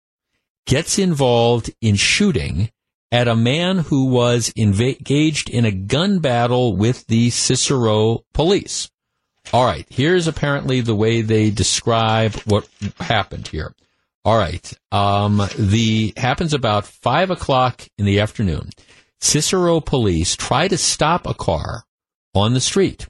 gets involved in shooting at a man who was engaged in a gun battle with the Cicero police. All right, here's apparently the way they describe what happened here. All right, um, the happens about five o'clock in the afternoon. Cicero police try to stop a car on the street.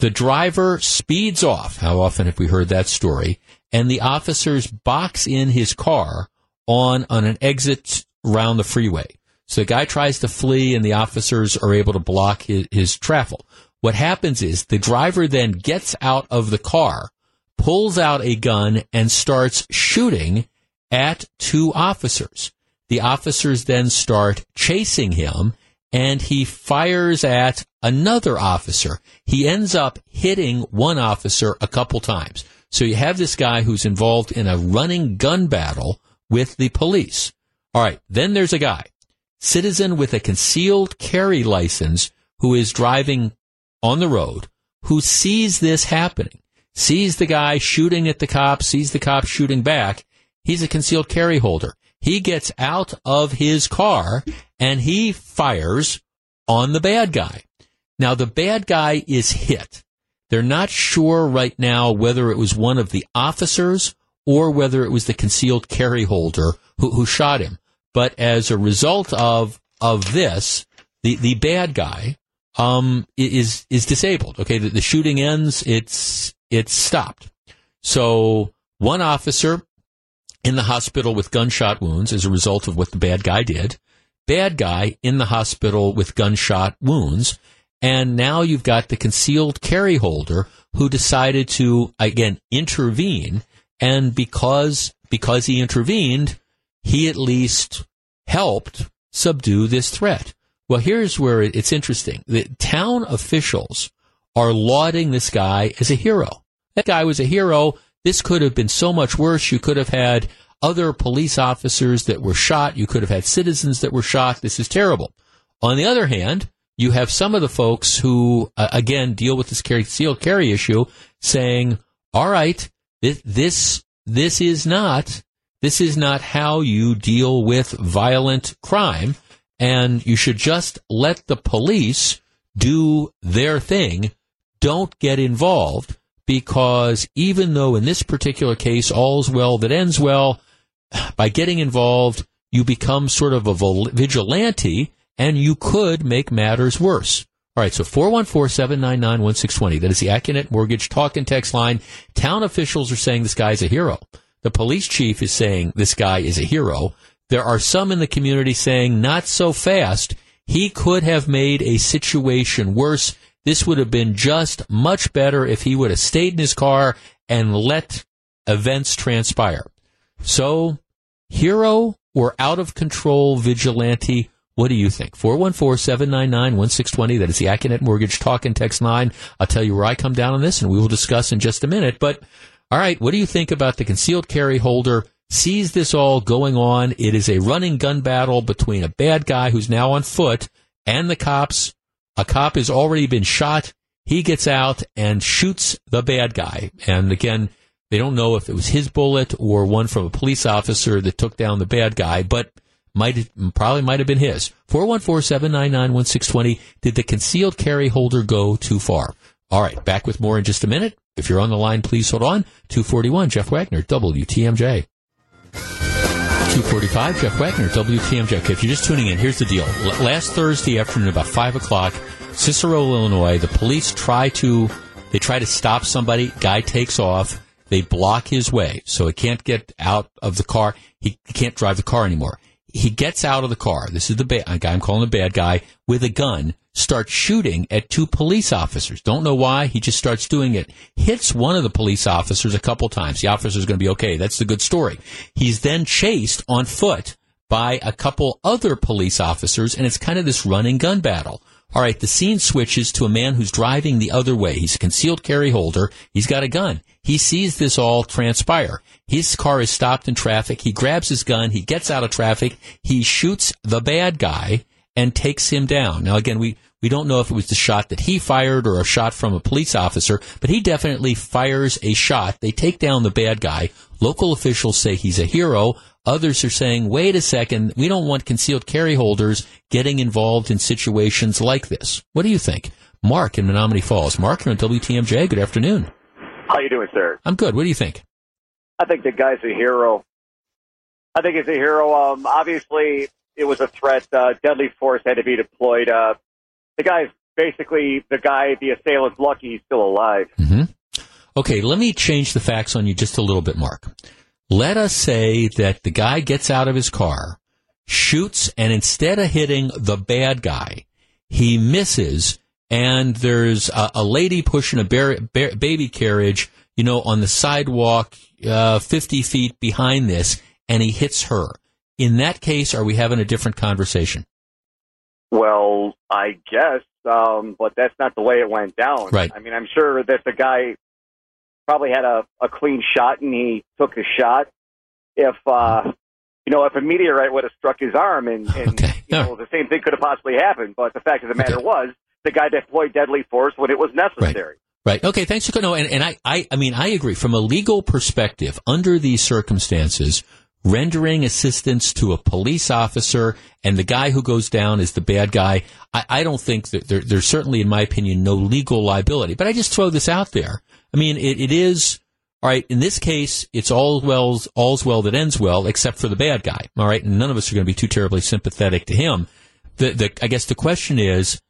The driver speeds off. How often have we heard that story? And the officers box in his car on, on an exit around the freeway. So the guy tries to flee and the officers are able to block his, his travel. What happens is the driver then gets out of the car, pulls out a gun and starts shooting at two officers. The officers then start chasing him and he fires at another officer. He ends up hitting one officer a couple times. So you have this guy who's involved in a running gun battle with the police. All right. Then there's a guy, citizen with a concealed carry license who is driving on the road who sees this happening, sees the guy shooting at the cop, sees the cop shooting back. He's a concealed carry holder. He gets out of his car and he fires on the bad guy. Now the bad guy is hit. They're not sure right now whether it was one of the officers or whether it was the concealed carry holder who, who shot him. But as a result of of this, the, the bad guy um, is is disabled. Okay, the, the shooting ends. It's it's stopped. So one officer in the hospital with gunshot wounds as a result of what the bad guy did. Bad guy in the hospital with gunshot wounds. And now you've got the concealed carry holder who decided to, again, intervene And because, because he intervened, he at least helped subdue this threat. Well, here's where it's interesting. The town officials are lauding this guy as a hero. That guy was a hero. This could have been so much worse. You could have had other police officers that were shot. You could have had citizens that were shot. This is terrible. On the other hand, you have some of the folks who, uh, again, deal with this concealed carry issue saying, all right, this, this, this is not, this is not how you deal with violent crime. And you should just let the police do their thing. Don't get involved because even though in this particular case all's well that ends well, by getting involved, you become sort of a vigilante and you could make matters worse. All right, so 414-799-1620. That is the Accunet Mortgage talk and text line. Town officials are saying this guy's a hero. The police chief is saying this guy is a hero. There are some in the community saying not so fast. He could have made a situation worse. This would have been just much better if he would have stayed in his car and let events transpire. So, hero or out of control vigilante? What do you think? 414-799-1620. That is the Accunet Mortgage Talk and Text line. I'll tell you where I come down on this and we will discuss in just a minute. But, all right, what do you think about the concealed carry holder? Sees this all going on. It is a running gun battle between a bad guy who's now on foot and the cops. A cop has already been shot. He gets out and shoots the bad guy. And again, they don't know if it was his bullet or one from a police officer that took down the bad guy, but might probably might have been his. 414-799-1620. Did the concealed carry holder go too far? All right, back with more in just a minute. If you're on the line, please hold on. 241, Jeff Wagner, WTMJ. 245, Jeff Wagner, WTMJ. Okay, if you're just tuning in, here's the deal. L- last Thursday afternoon, about 5 o'clock, Cicero, Illinois, the police try to, they try to stop somebody. Guy takes off. They block his way, so he can't get out of the car. He, can't drive the car anymore. He gets out of the car. This is the bad guy I'm calling the bad guy with a gun. Starts shooting at two police officers. Don't know why. He just starts doing it. Hits one of the police officers a couple times. The officer's going to be okay. That's the good story. He's then chased on foot by a couple other police officers, and it's kind of this running gun battle. All right, the scene switches to a man who's driving the other way. He's a concealed carry holder. He's got a gun. He sees this all transpire. His car is stopped in traffic. He grabs his gun. He gets out of traffic. He shoots the bad guy and takes him down. Now, again, we, we don't know if it was the shot that he fired or a shot from a police officer, but he definitely fires a shot. They take down the bad guy. Local officials say he's a hero. Others are saying, wait a second, we don't want concealed carry holders getting involved in situations like this. What do you think? Mark in Menomonee Falls. Mark, you're on WTMJ. Good afternoon. How you doing, sir? I'm good. What do you think? I think the guy's a hero. I think he's a hero. Um, obviously, it was a threat. Uh, deadly force had to be deployed. Uh, the guy's basically the guy, the assailant's lucky he's still alive. Mm-hmm. Okay, let me change the facts on you just a little bit, Mark. Let us say that the guy gets out of his car, shoots, and instead of hitting the bad guy, he misses, and there's a, a lady pushing a bear, bear, baby carriage, you know, on the sidewalk, uh, 50 feet behind this, and he hits her. In that case, are we having a different conversation? Well, I guess, um, but that's not the way it went down. Right. I mean, I'm sure that the guy probably had a, a clean shot and he took a shot. If uh, you know, if a meteorite would have struck his arm, and, and okay. you know, the same thing could have possibly happened. But the fact of the matter okay. was, the guy deployed deadly force when it was necessary. Right. Right. Okay. Thanks for no, and, and I, I, I mean, I agree. From a legal perspective, under these circumstances, rendering assistance to a police officer and the guy who goes down is the bad guy. I, I don't think that there, there's certainly, in my opinion, no legal liability. But I just throw this out there. I mean, it, it is all right. In this case, it's all well, all's well that ends well, except for the bad guy. All right, and none of us are going to be too terribly sympathetic to him. The, the, I guess the question is,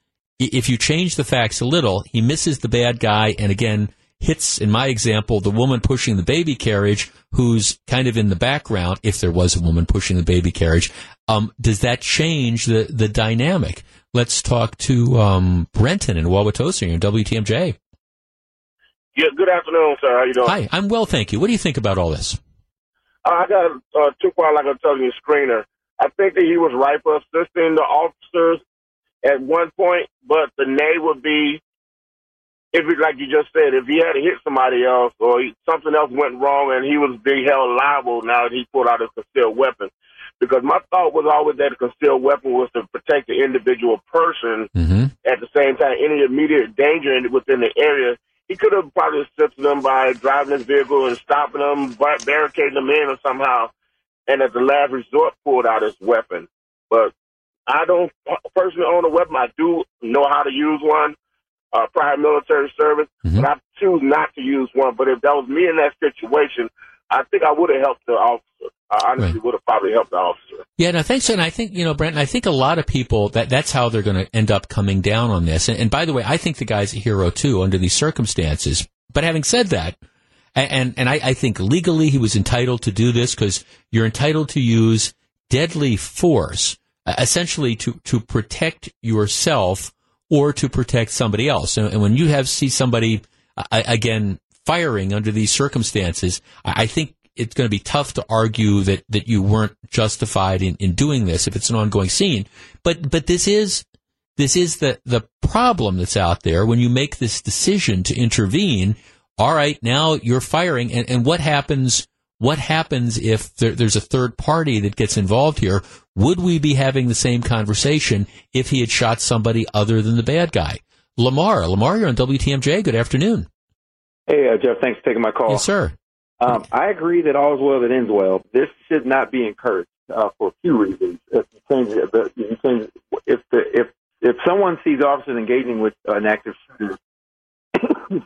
if you change the facts a little, he misses the bad guy, and again hits, in my example, the woman pushing the baby carriage, who's kind of in the background. If there was a woman pushing the baby carriage, um, does that change the the dynamic? Let's talk to um, Brenton in Wauwatosa in WTMJ. Yeah, good afternoon, sir. How you doing? Hi, I'm well, thank you. What do you think about all this? Uh, I got uh, two part like I'm telling you, screener. I think that he was right for assisting the officers at one point, but the nay would be if, it, like you just said, if he had hit somebody else or he, something else went wrong and he was being held liable now that he pulled out his concealed weapon. Because my thought was always that a concealed weapon was to protect the individual person. Mm-hmm. At the same time, any immediate danger within the area, he could have probably assisted them by driving his vehicle and stopping them, bar- barricading them in or somehow, and at the last resort pulled out his weapon. But I don't personally own a weapon. I do know how to use one, uh, prior military service, but I choose not to use one. But if that was me in that situation, I think I would have helped the officer. I honestly would have probably helped the officer. Yeah, no, thanks. And I think, you know, Brent, I think a lot of people, that that's how they're going to end up coming down on this. And, and by the way, I think the guy's a hero too under these circumstances. But having said that, and, and, I, I think legally he was entitled to do this because you're entitled to use deadly force, essentially to, to protect yourself or to protect somebody else. And, and when you have see somebody, uh, again, firing under these circumstances, I, I think it's going to be tough to argue that, that you weren't justified in, in doing this if it's an ongoing scene. But but this is this is the the problem that's out there when you make this decision to intervene. All right, now you're firing, and, and what happens? What happens if there, there's a third party that gets involved here? Would we be having the same conversation if he had shot somebody other than the bad guy? Lamar, Lamar, you're on WTMJ. Good afternoon. Hey, uh, Jeff, thanks for taking my call. Yes, sir. Um, I agree that all is well that ends well. This should not be encouraged uh, for a few reasons. If you change it, but you change if the, if if someone sees officers engaging with an active shooter,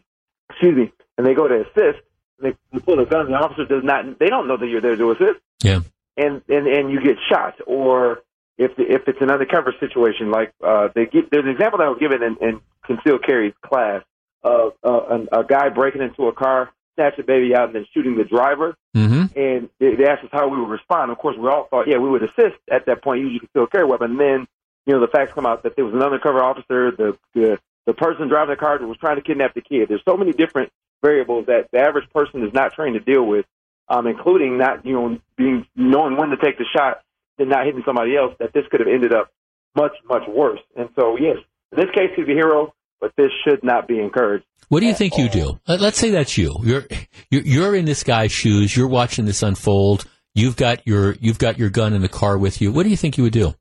excuse me, and they go to assist, they, they pull a gun. The officer does not. They don't know that you're there to assist. Yeah. And and and you get shot, or if the, if it's an undercover situation, like uh, they give, there's an example that was given in, in concealed carry class of uh, a, a guy breaking into a car, snatch the baby out, and then shooting the driver. Mm-hmm. And they, they asked us how we would respond. Of course, we all thought, yeah, we would assist at that point, using concealed carry weapon. And then, you know, the facts come out that there was an undercover officer, the the, the person driving the car that was trying to kidnap the kid. There's so many different variables that the average person is not trained to deal with, um, including not, you know, being knowing when to take the shot and not hitting somebody else. That this could have ended up much much worse. And so, yes, in this case, he's a hero, but this should not be encouraged. What do you think you do? Let- Let's say that's you. You're you're in this guy's shoes. You're watching this unfold. You've got your you've got your gun in the car with you. What do you think you would do?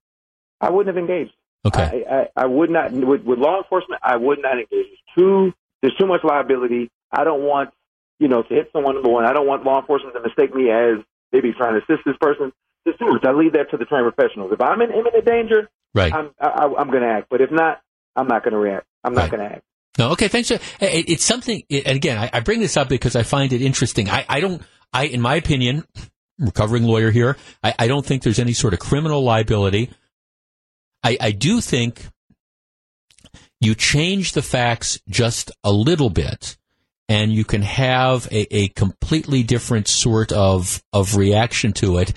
I wouldn't have engaged. Okay. I, I, I would not with, with law enforcement. I would not engage. There's too there's too much liability. I don't want you know to hit someone. Number one, I don't want law enforcement to mistake me as maybe trying to assist this person. Just do it. I leave that to the trained professionals. If I'm in imminent danger, Right. I'm I, I'm going to act. But if not, I'm not going to react. I'm not going to act. No, okay, thanks. It's something, and again, I, I bring this up because I find it interesting. I, I don't, I, in my opinion, recovering lawyer here, I, I don't think there's any sort of criminal liability. I, I do think you change the facts just a little bit and you can have a, a completely different sort of, of reaction to it.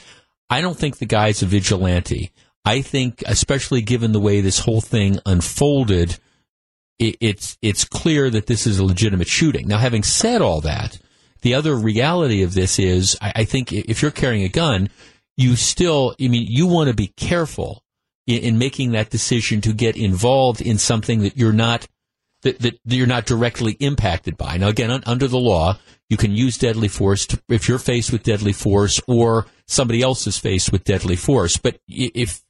I don't think the guy's a vigilante. I think, especially given the way this whole thing unfolded, it, it's it's clear that this is a legitimate shooting. Now, having said all that, the other reality of this is, I, I think if you're carrying a gun, you still, I mean, you want to be careful in, in making that decision to get involved in something that you're not that, that you're not directly impacted by. Now, again, un, under the law, you can use deadly force to, if you're faced with deadly force or somebody else is faced with deadly force. But if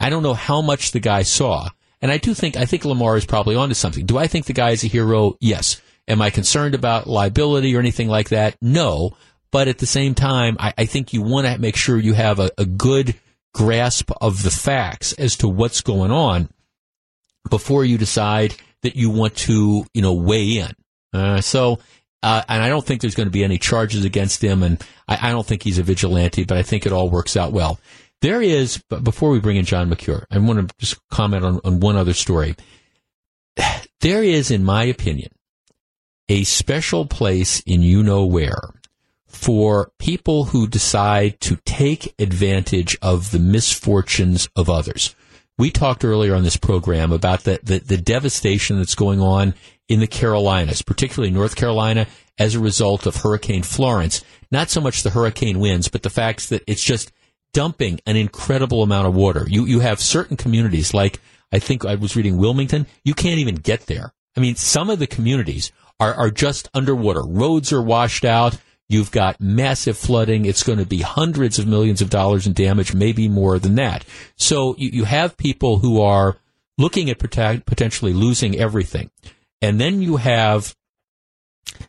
I don't know how much the guy saw, and I do think I think Lamar is probably onto something. Do I think the guy is a hero? Yes. Am I concerned about liability or anything like that? No. But at the same time, I, I think you want to make sure you have a, a good grasp of the facts as to what's going on before you decide that you want to, you know, weigh in. Uh, so, uh, and I don't think there's going to be any charges against him, and I, I don't think he's a vigilante, but I think it all works out well. There is, but before we bring in John Mercure, I want to just comment on, on one other story. There is, in my opinion, a special place in you know where for people who decide to take advantage of the misfortunes of others. We talked earlier on this program about the, the, the devastation that's going on in the Carolinas, particularly North Carolina, as a result of Hurricane Florence. Not so much the hurricane winds, but the fact that it's just dumping an incredible amount of water. You you have certain communities like I think I was reading Wilmington. You can't even get there. I mean, some of the communities are are just underwater. Roads are washed out. You've got massive flooding. It's going to be hundreds of millions of dollars in damage, maybe more than that. So you, you have people who are looking at protect, potentially losing everything. And then you have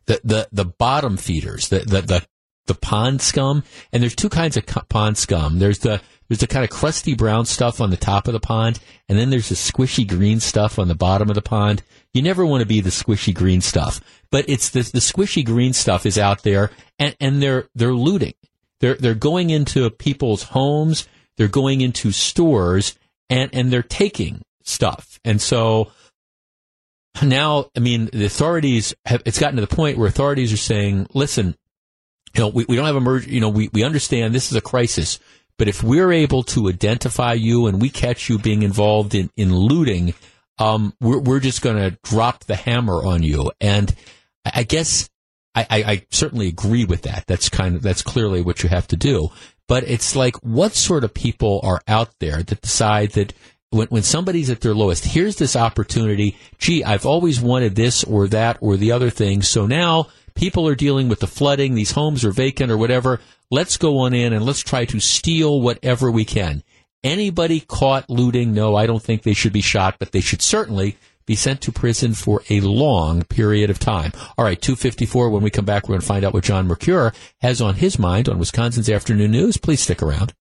the, the, the bottom feeders, the, the, the, the pond scum. And there's two kinds of pond scum. There's the, there's the kind of crusty brown stuff on the top of the pond, and then there's the squishy green stuff on the bottom of the pond. You never want to be the squishy green stuff, but it's the, the squishy green stuff is out there, and, and they're they're looting. They're they're going into people's homes. They're going into stores, and and they're taking stuff. And so now, I mean, the authorities have. It's gotten to the point where authorities are saying, "Listen, you know, we, we don't have a merge. You know, we we understand this is a crisis." But if we're able to identify you and we catch you being involved in, in looting, um, we're, we're just going to drop the hammer on you. And I guess I, I, I certainly agree with that. That's kind of, that's clearly what you have to do. But it's like, what sort of people are out there that decide that when, when somebody's at their lowest, here's this opportunity. Gee, I've always wanted this or that or the other thing. So now people are dealing with the flooding. These homes are vacant or whatever. Let's go on in and let's try to steal whatever we can. Anybody caught looting, no, I don't think they should be shot, but they should certainly be sent to prison for a long period of time. All right, 254. When we come back, we're going to find out what John Mercure has on his mind on Wisconsin's Afternoon News. Please stick around.